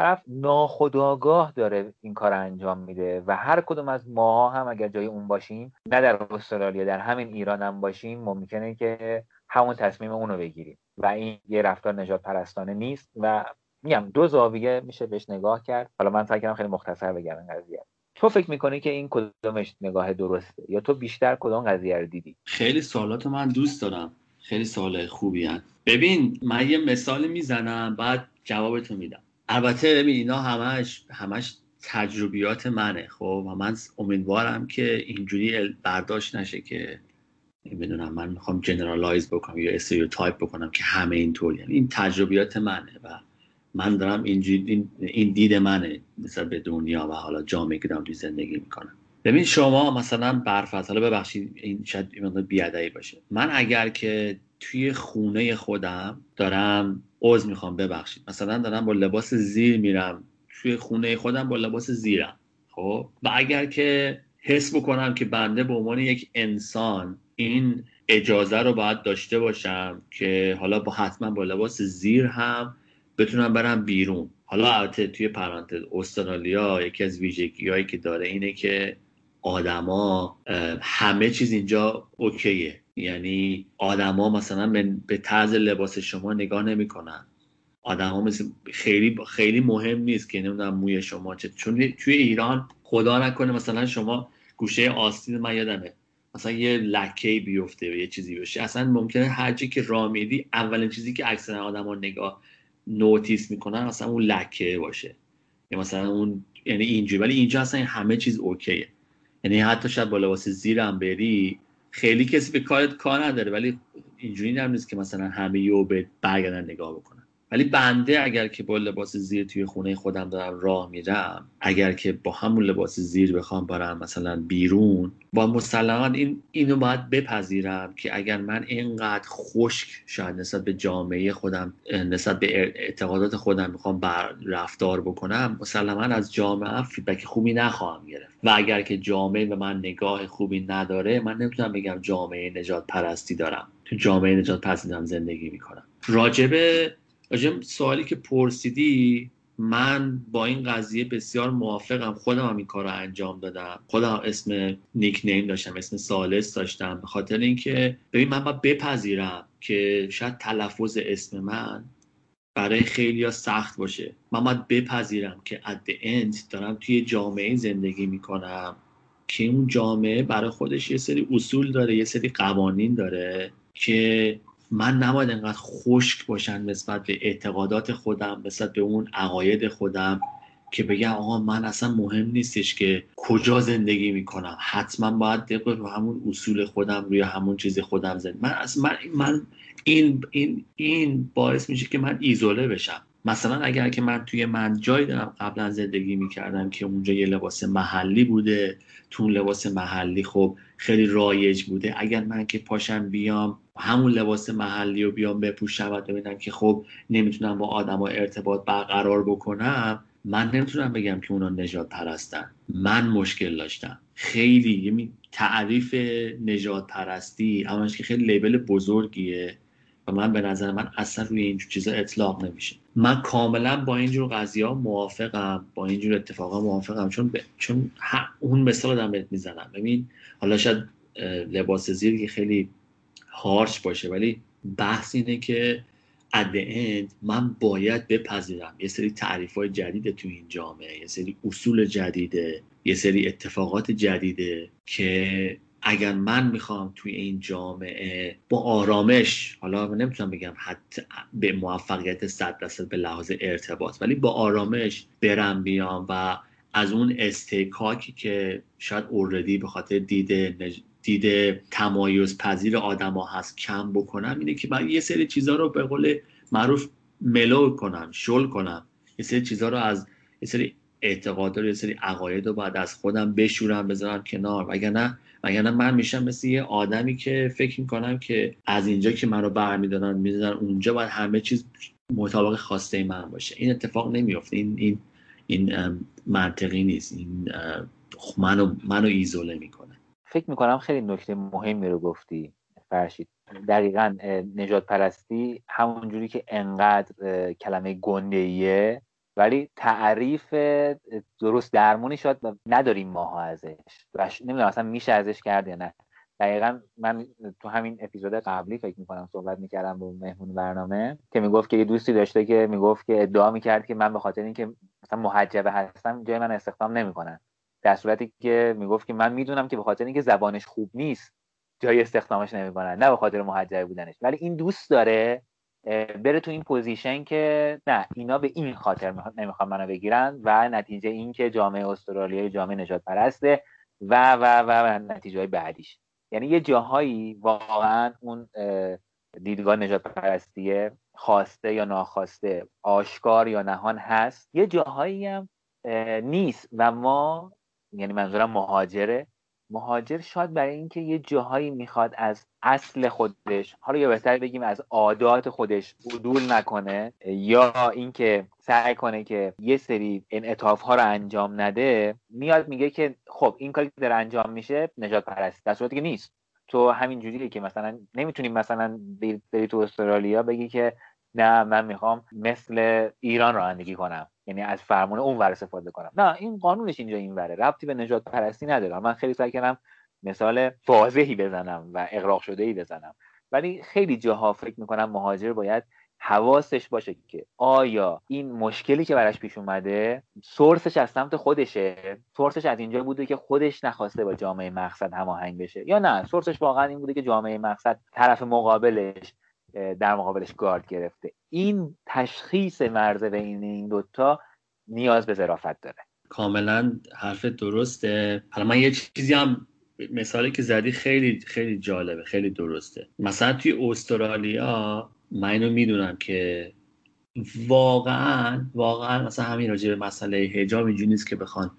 طرف ناخداگاه داره این کار انجام میده و هر کدوم از ماها هم اگر جای اون باشیم نه در استرالیا در همین ایران هم باشیم ممکنه که همون تصمیم اونو بگیریم. و این یه رفتار نجات پرستانه نیست و میگم دو زاویه میشه بهش نگاه کرد. حالا من فکر خیلی مختصر بگم این قضیه. تو فکر می‌کنی که این کدومش نگاه درسته یا تو بیشتر کدوم قضیه رو دیدی؟ خیلی سوالات من دوست دارم. خیلی سوال خوبی هست ببین من یه مثال می‌زنم بعد جوابتو میدم. البته ببین اینا همش همش تجربیات منه خب؟ و من امیدوارم که اینجوری برداشت نشه که نمی‌دونم من می‌خوام generalize بکنم یا stereotype بکنم که همه اینطوری یعنی این تجربیات منه و من دارم اینجوری این, دید منه مثلا به دنیا و حالا جامعه که دارم زندگی می‌کنم. ببین شما مثلا برف حالا ببخشید این شاید این بیادایی باشه. من اگر که توی خونه خودم دارم عوض می‌خوام ببخشید. مثلا دارم با لباس زیر میرم. توی خونه خودم با لباس زیرم. خب؟ و اگر که حس بکنم که بنده به عنوان یک انسان این اجازه رو باید داشته باشم که حالا با حتما با لباس زیر هم بتونم برم بیرون. حالا البته توی پرانتز استرالیا یکی از ویژگی که داره اینه که آدما همه چیز اینجا اوکیه. یعنی آدما مثلا به طرز لباس شما نگاه نمی‌کنن. آدما مثل خیلی خیلی مهم نیست که نمی‌دونم موی شما چه چون توی ایران خدا نکنه مثلا شما گوشه آستین من یادمه. مثلا یه لکه بیفته و یه چیزی بشه. اصلا ممکنه هر که راه میدی اولین چیزی که اکثر آدما نگاه نوتیس می‌کنن مثلا اون لکه باشه. یا مثلا اون یعنی اینجوری. ولی اینجا اصلا همه چیز اوکیه. یعنی حتی شاید با لباس زیرم بری خیلی کسی به کارت کار نداره ولی اینجوری هم نیست که مثلا همه یو به برگردن نگاه بکنن. ولی بنده اگر که با لباس زیر توی خونه خودم دارم راه میرم اگر که با همون لباس زیر بخوام برم مثلا بیرون با مسلما این اینو باید بپذیرم که اگر من اینقدر خشک شاید نسبت به جامعه خودم نسبت به اعتقادات خودم می‌خوام بر رفتار بکنم مسلما از جامعه فیدبک خوبی نخواهم گرفت. و اگر که جامعه به من نگاه خوبی نداره من نمی‌تونم بگم جامعه نجات پرستی دارم. تو جامعه نجات پرستی دارم زندگی می‌کنم. راجبه راجب سوالی که پرسیدی من با این قضیه بسیار موافقم. خودم هم این کار رو انجام دادم. خودم اسم نیک نیم داشتم اسم سالس داشتم. به خاطر اینکه ببین من باید بپذیرم که شاید تلفظ اسم من برای خیلی سخت باشه. من باید بپذیرم که اد اند دارم توی جامعه زندگی می‌کنم. که اون جامعه برای خودش یه سری اصول داره یه سری قوانین داره که من نباید انقدر خشک باشن نسبت به اعتقادات خودم نسبت به اون عقاید خودم که بگم آقا من اصلا مهم نیستش که کجا زندگی می‌کنم. حتما باید طبق رو همون اصول خودم روی همون چیز خودم زندگی من من, من این این این باعث میشه که من ایزوله بشم. مثلا اگر که من توی من جایی دارم قبلا زندگی می‌کردم که اونجا یه لباس محلی بوده تو اون لباس محلی خب خیلی رایج بوده. اگر من که پاشم بیام همون لباس محلی رو بیام بپوشم و ببینم که خب نمی‌تونم با آدم ارتباط برقرار بکنم من نمی‌تونم بگم که اونا نجات پرستن من مشکل داشتم. خیلی یعنی تعریف نجات پرستی اما که خیلی لیبل بزرگیه و من به نظر من اصلا روی اینجور چیزا اطلاق نمیشه. من کاملا با اینجور قضیه ها موافقم با اینجور اتفاقا موافقم. چون ب... چون اون مثال دارم بهت می‌زنم. ببین حالا شاید لباس زیر که خیلی هارش باشه ولی بحث اینه که اد اند من باید بپذیرم. یه سری تعریف های جدید تو این جامعه یه سری اصول جدیده یه سری اتفاقات جدیده که اگر من می‌خوام توی این جامعه با آرامش حالا نمی‌تونم بگم حتی به موفقیت صد درصد به لحاظ ارتباط ولی با آرامش برم بیام و از اون استیکاکی که شاید اوردی به خاطر دیده دید تمایز پذیر آدما هست کم بکنم اینه که من یه سری چیزها رو به قول معروف ملو کنم شل کنم. یه سری چیزها رو از یه سری اعتقاد رو یه سری عقاید رو باید از خودم بشورم بذارم کنار. وگرنه وگرنه من میشم مثل یه آدمی که فکر می‌کنم که از اینجا که منو برمیدارن می‌دونن اونجا باید همه چیز مطابق خواسته من باشه. این اتفاق نمیافته. این این این منطقی نیست. این منو منو ایزوله می‌کنه. فکر می‌کنم خیلی نکته مهمی رو گفتی فرشید. دقیقا نجات پرستی همونجوری که انقدر کلمه گنده ولی تعریف درست درمونی شاید نداریم ماها ازش. و نمی‌دونم اصلا میشه ازش کرد یا نه. دقیقا من تو همین اپیزود قبلی فکر می‌کنم صحبت می‌کردم با مهمون برنامه که می‌گفت که یه دوستی داشته که می‌گفت که ادعا می‌کرد که من به خاطر اینکه مثلا محجبه هستم جای من استخدام نمی‌کنن. در صورتی که می‌گفت که من می‌دونم که به خاطر اینکه زبانش خوب نیست جای استخدامش نمی‌کنن. نه به خاطر محجبه بودنش. ولی این دوست داره بره تو این پوزیشن که نه اینا به این خاطر نمی‌خوان منو بگیرن و نتیجه این که جامعه استرالیایی جامعه نجات پرسته و و و, و نتیجه های بعدیش. یعنی یه جاهایی واقعا اون دیدگاه نجات پرستیه خواسته یا ناخواسته آشکار یا نهان هست. یه جاهایی هم نیست و ما یعنی منظورم مهاجره مهاجر شاید برای اینکه یه جاهایی می‌خواد از اصل خودش حالا یا بهتر بگیم از عادات خودش عدول نکنه یا اینکه سعی کنه که یه سری انعطاف ها رو انجام نده میاد میگه که خب این کاری که داره انجام میشه نجات پرست در صورتی که نیست. تو همین جوریه که مثلا نمی‌تونیم مثلا بری تو استرالیا بگی که نه من می‌خوام مثل ایران رانندگی کنم. یعنی از اون ور استفاده کنم. نه این قانونش اینجا این وره. ربطی به نجات پرستی نداره. من خیلی سعی کردم مثال واضحی بزنم و اقراق شده ای بزنم. ولی خیلی جاها فکر می‌کنم مهاجر باید حواسش باشه که آیا این مشکلی که براش پیش اومده سورسش از سمت خودشه؟ سورسش از اینجا بوده که خودش نخواسته با جامعه مقصد هماهنگ بشه یا نه؟ سورسش واقعا این بوده که جامعه مقصد طرف مقابلش در مقابلش گارد گرفته. این تشخیص مرزه بین این دوتا نیاز به ظرافت داره. کاملا حرف درسته. حالا من یه چیزی هم مثالی که زدی خیلی خیلی جالبه خیلی درسته. مثلا توی استرالیا من اینو می‌دونم که واقعا واقعا مثلا همین راجع به مسئله هجاب اینجوری نیست که بخوان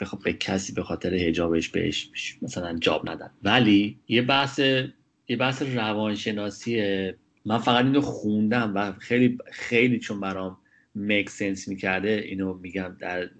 بخواد به کسی به خاطر هجابش بهش مثلا جاب ندن. ولی یه بحث یه بحث روانشناسیه. من فقط اینو خوندم و خیلی خیلی چون برام میک سنس می‌کرده اینو میگم در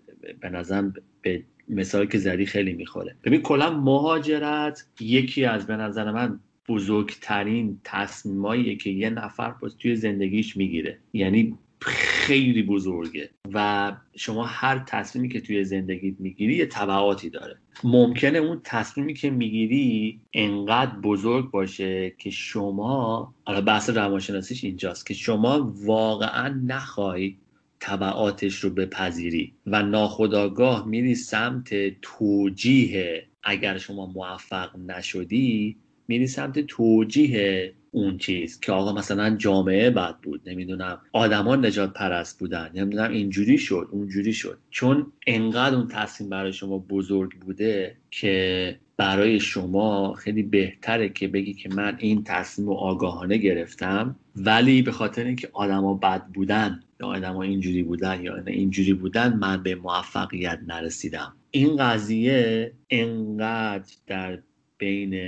به نظرم به مثالی که زدی خیلی می‌خوره. ببین کلا مهاجرت یکی از به نظر من بزرگترین تصمیماییه که یه نفر توی زندگیش می‌گیره. یعنی خیلی بزرگه و شما هر تصمیمی که توی زندگیت می‌گیری یه طبعاتی داره. ممکنه اون تصمیمی که می‌گیری انقدر بزرگ باشه که شما حالا بحث روانشناسیش اینجاست که شما واقعا نخوای طبعاتش رو بپذیری و ناخداگاه میری سمت توجیه اگر شما موفق نشدی میری سمت توجیه اون چیز که آقا مثلا جامعه بد بود نمی‌دونم آدمان نجات پرست بودن نمی‌دونم اینجوری شد اونجوری شد. چون انقدر اون تصمیم برای شما بزرگ بوده که برای شما خیلی بهتره که بگی که من این تصمیم رو آگاهانه گرفتم ولی به خاطر اینکه آدما بد بودن یا آدما اینجوری بودن یا اینجوری بودن من به موفقیت نرسیدم. این قضیه انقدر در بین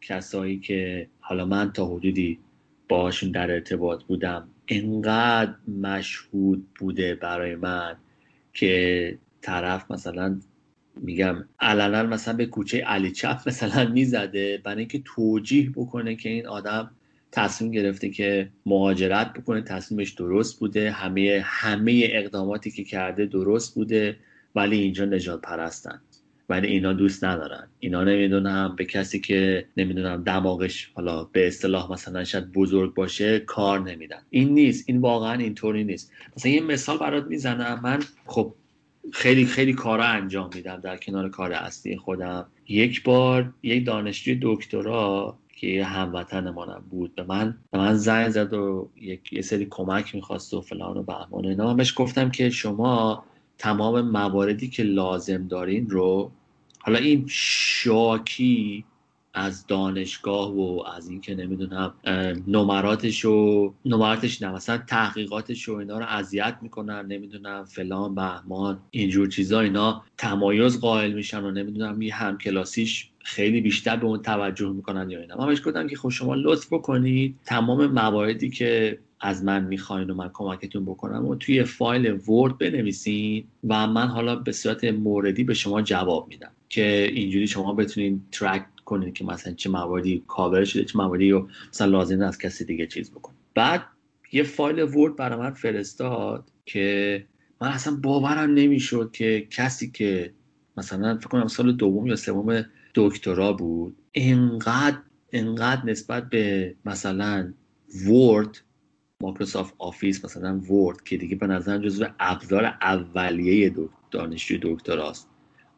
کسایی که حالا من تا حدودی باشون در ارتباط بودم انقدر مشهود بوده برای من که طرف مثلا میگم علنا مثلا به کوچه علی چپ مثلا می‌زده برای اینکه توجیه بکنه که این آدم تصمیم گرفته که مهاجرت بکنه تصمیمش درست بوده همه همه اقداماتی که کرده درست بوده ولی اینجا نجات پرستن. ولی اینا دوست ندارن. اینا نمی‌دونم به کسی که نمی‌دونم دماغش حالا به اصطلاح مثلا شاید بزرگ باشه کار نمیدن. این نیست. این واقعا اینطوری نیست. مثلا یه مثال برات می‌زنم. من خب خیلی خیلی کارا انجام میدم در کنار کار اصلی خودم. یک بار یک دانشجوی دکترا که یه هموطنمانم بود به من به من زنگ زد و یک یه سری کمک می‌خواست و فلان و بهمان اینا. من بهش گفتم که شما تمام مواردی که لازم دارین رو حالا این شاکی از دانشگاه و از اینکه نمی‌دونم نمراتش و نمراتش نه مثلا تحقیقاتش و اینا رو اذیت می‌کنن نمی‌دونم فلان بهمان اینجور چیزا اینا تمایز قائل میشن و نمی‌دونم یه همکلاسیش خیلی بیشتر به اون توجه می‌کنن یا اینا. من بهش گفتم که خب شما لطف بکنید تمام مواردی که از من می‌خواین و من کمکتون بکنم و توی فایل ورد بنویسین و من حالا به صورت موردی به شما جواب میدم که اینجوری شما بتونین ترک کنید که مثلا چه مواردی کاور شده چه مواردی رو مثلا لازم از کسی دیگه چیز بکنید بعد یه فایل Word برای من فرستاد که من اصلا باورم نمی‌شد که کسی که مثلا فکر کنم سال دوم یا سوم دکترا بود انقدر انقدر نسبت به مثلا Word Microsoft Office مثلا Word که دیگه به نظرم جزو ابزار اولیه دانشجوی دکتراست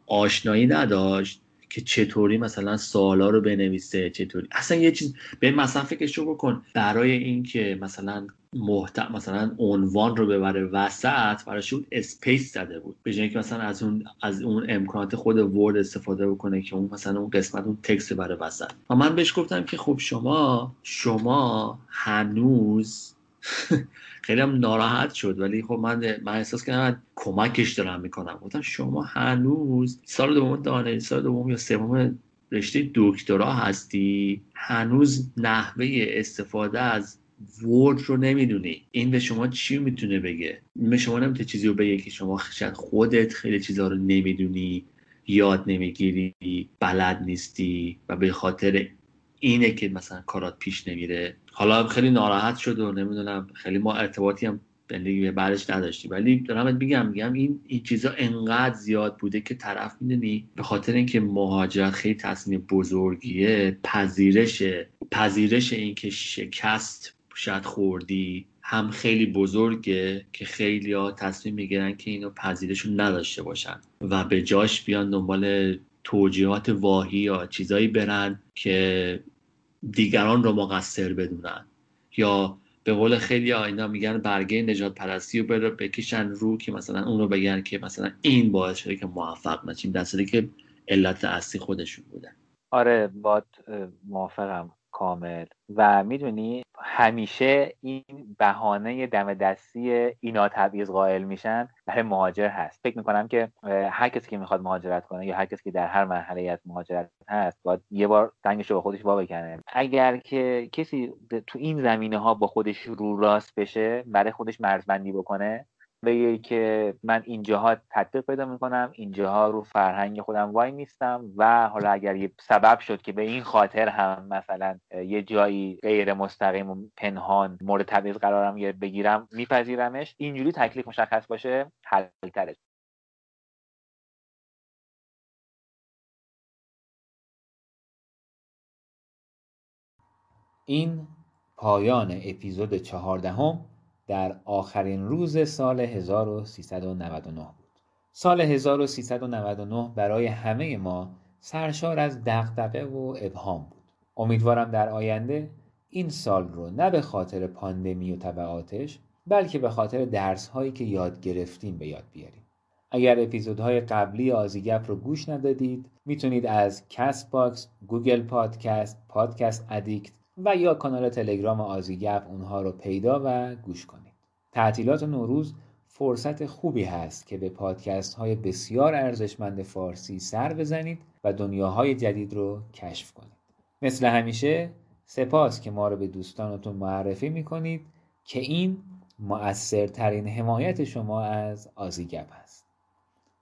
آشنایی نداشت. که چطوری مثلا سوالا رو بنویسه چطوری. اصلا یه چیز به مثلا فکرشو بکن. برای اینکه مثلا محت... مثلا عنوان رو ببره وسط براش اون space زده بود. به که مثلا از اون از اون امکانات خود Word استفاده بکنه که اون مثلا اون قسمت اون text بره وسط. و من بهش گفتم که خب شما شما هنوز خیلی هم ناراحت شد ولی خب من من احساس کردم کمکش دارم می‌کنم. گفتم شما هنوز سال دوم دانش سال دوم یا سوم رشته دکترا هستی؟ هنوز نحوه استفاده از ورد رو نمی‌دونی. این به شما چی می‌تونه بگه؟ به شما نمی‌تونه چیزی رو بگه که شما شاید خودت خیلی چیزها رو نمی‌دونی یاد نمی‌گیری بلد نیستی و به خاطر اینه که مثلا کارات پیش نمیره. حالا خیلی ناراحت شد و نمی‌دونم خیلی ما ارتباطی هم به بعدش نداشتی ولی دارم میگم میگم این این چیزا انقدر زیاد بوده که طرف می‌دونی به خاطر اینکه مهاجرت خیلی تصمیم بزرگیه پذیرش پذیرش اینکه شکست شاید خوردی هم خیلی بزرگه که خیلی ها تصمیم می‌گیرن که اینو پذیرشون نداشته باشن و به جاش بیان دنبال توجیهات واهی یا چیزایی برن که دیگران رو مقصر بدونن. یا به قول خیلی اینا میگن برگه نجات پرستی رو بکشن رو که مثلا اون رو بگن که مثلا این باعث شده که موفق نشیم در که علت اصلی خودشون بودن آره باد موافقم. کامل. و می‌دونی همیشه این بهانه دم دستی اینا تبعیض قائل میشن برای مهاجر هست. فکر می‌کنم که هر کسی که می‌خواد مهاجرت کنه یا هر کسی که در هر مرحله از مهاجرت هست باید یه بار دنگش رو به خودش وا بکنه اگر که کسی تو این زمینه ها با خودش رو راست بشه برای خودش مرزبندی بکنه بگه که من اینجاها تطبیق پیدا می‌کنم اینجاها رو فرهنگ خودم وای نیستم و حالا اگر یه سبب شد که به این خاطر هم مثلا یه جایی غیر مستقیم و پنهان مورد تبعیض قرارم بگیرم میپذیرمش اینجوری تکلیف مشخص باشه حلتره این پایان اپیزود چهاردهم در آخرین روز سال 1399 بود. سال 1399 برای همه ما سرشار از دغدغه و ابهام بود. امیدوارم در آینده این سال رو نه به خاطر پاندمی و تبعاتش بلکه به خاطر درس هایی که یاد گرفتیم به یاد بیاریم. اگر اپیزودهای قبلی آزیگپ رو گوش ندادید می‌تونید از Castbox، Google Podcast، Podcast Addict و یا کانال تلگرام آزیگپ اونها رو پیدا و گوش کنید. تعطیلات نوروز فرصت خوبی هست که به پادکست های بسیار ارزشمند فارسی سر بزنید و دنیاهای جدید رو کشف کنید. مثل همیشه سپاس که ما رو به دوستانتون معرفی می‌کنید که این مؤثرترین حمایت شما از آزیگپ هست.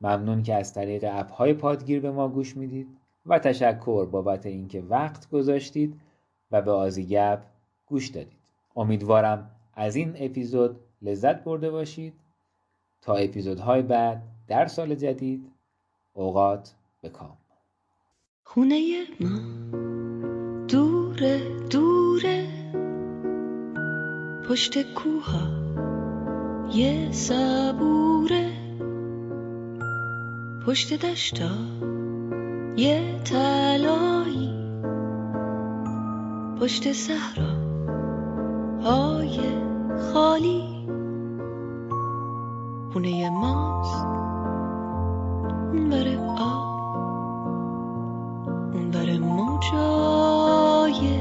ممنون که از طریق اپ های پادگیر به ما گوش می‌دید و تشکر بابت اینکه وقت گذاشتید و به آزیگپ گوش دادید. امیدوارم از این اپیزود لذت برده باشید. تا اپیزودهای بعد در سال جدید اوقات بکام خونه ما دوره دوره پشت کوها یه صبوره. پشت دشتا یه تلایی پشت صحرا های خالی. خونه ماست. اون بر آب. اون بر موجای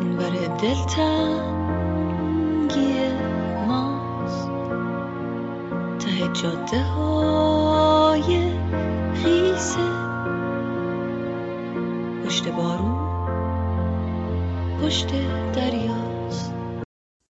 بر دلتنگی ماست. ته جاده های خیسه. پشت بارون پشت دریا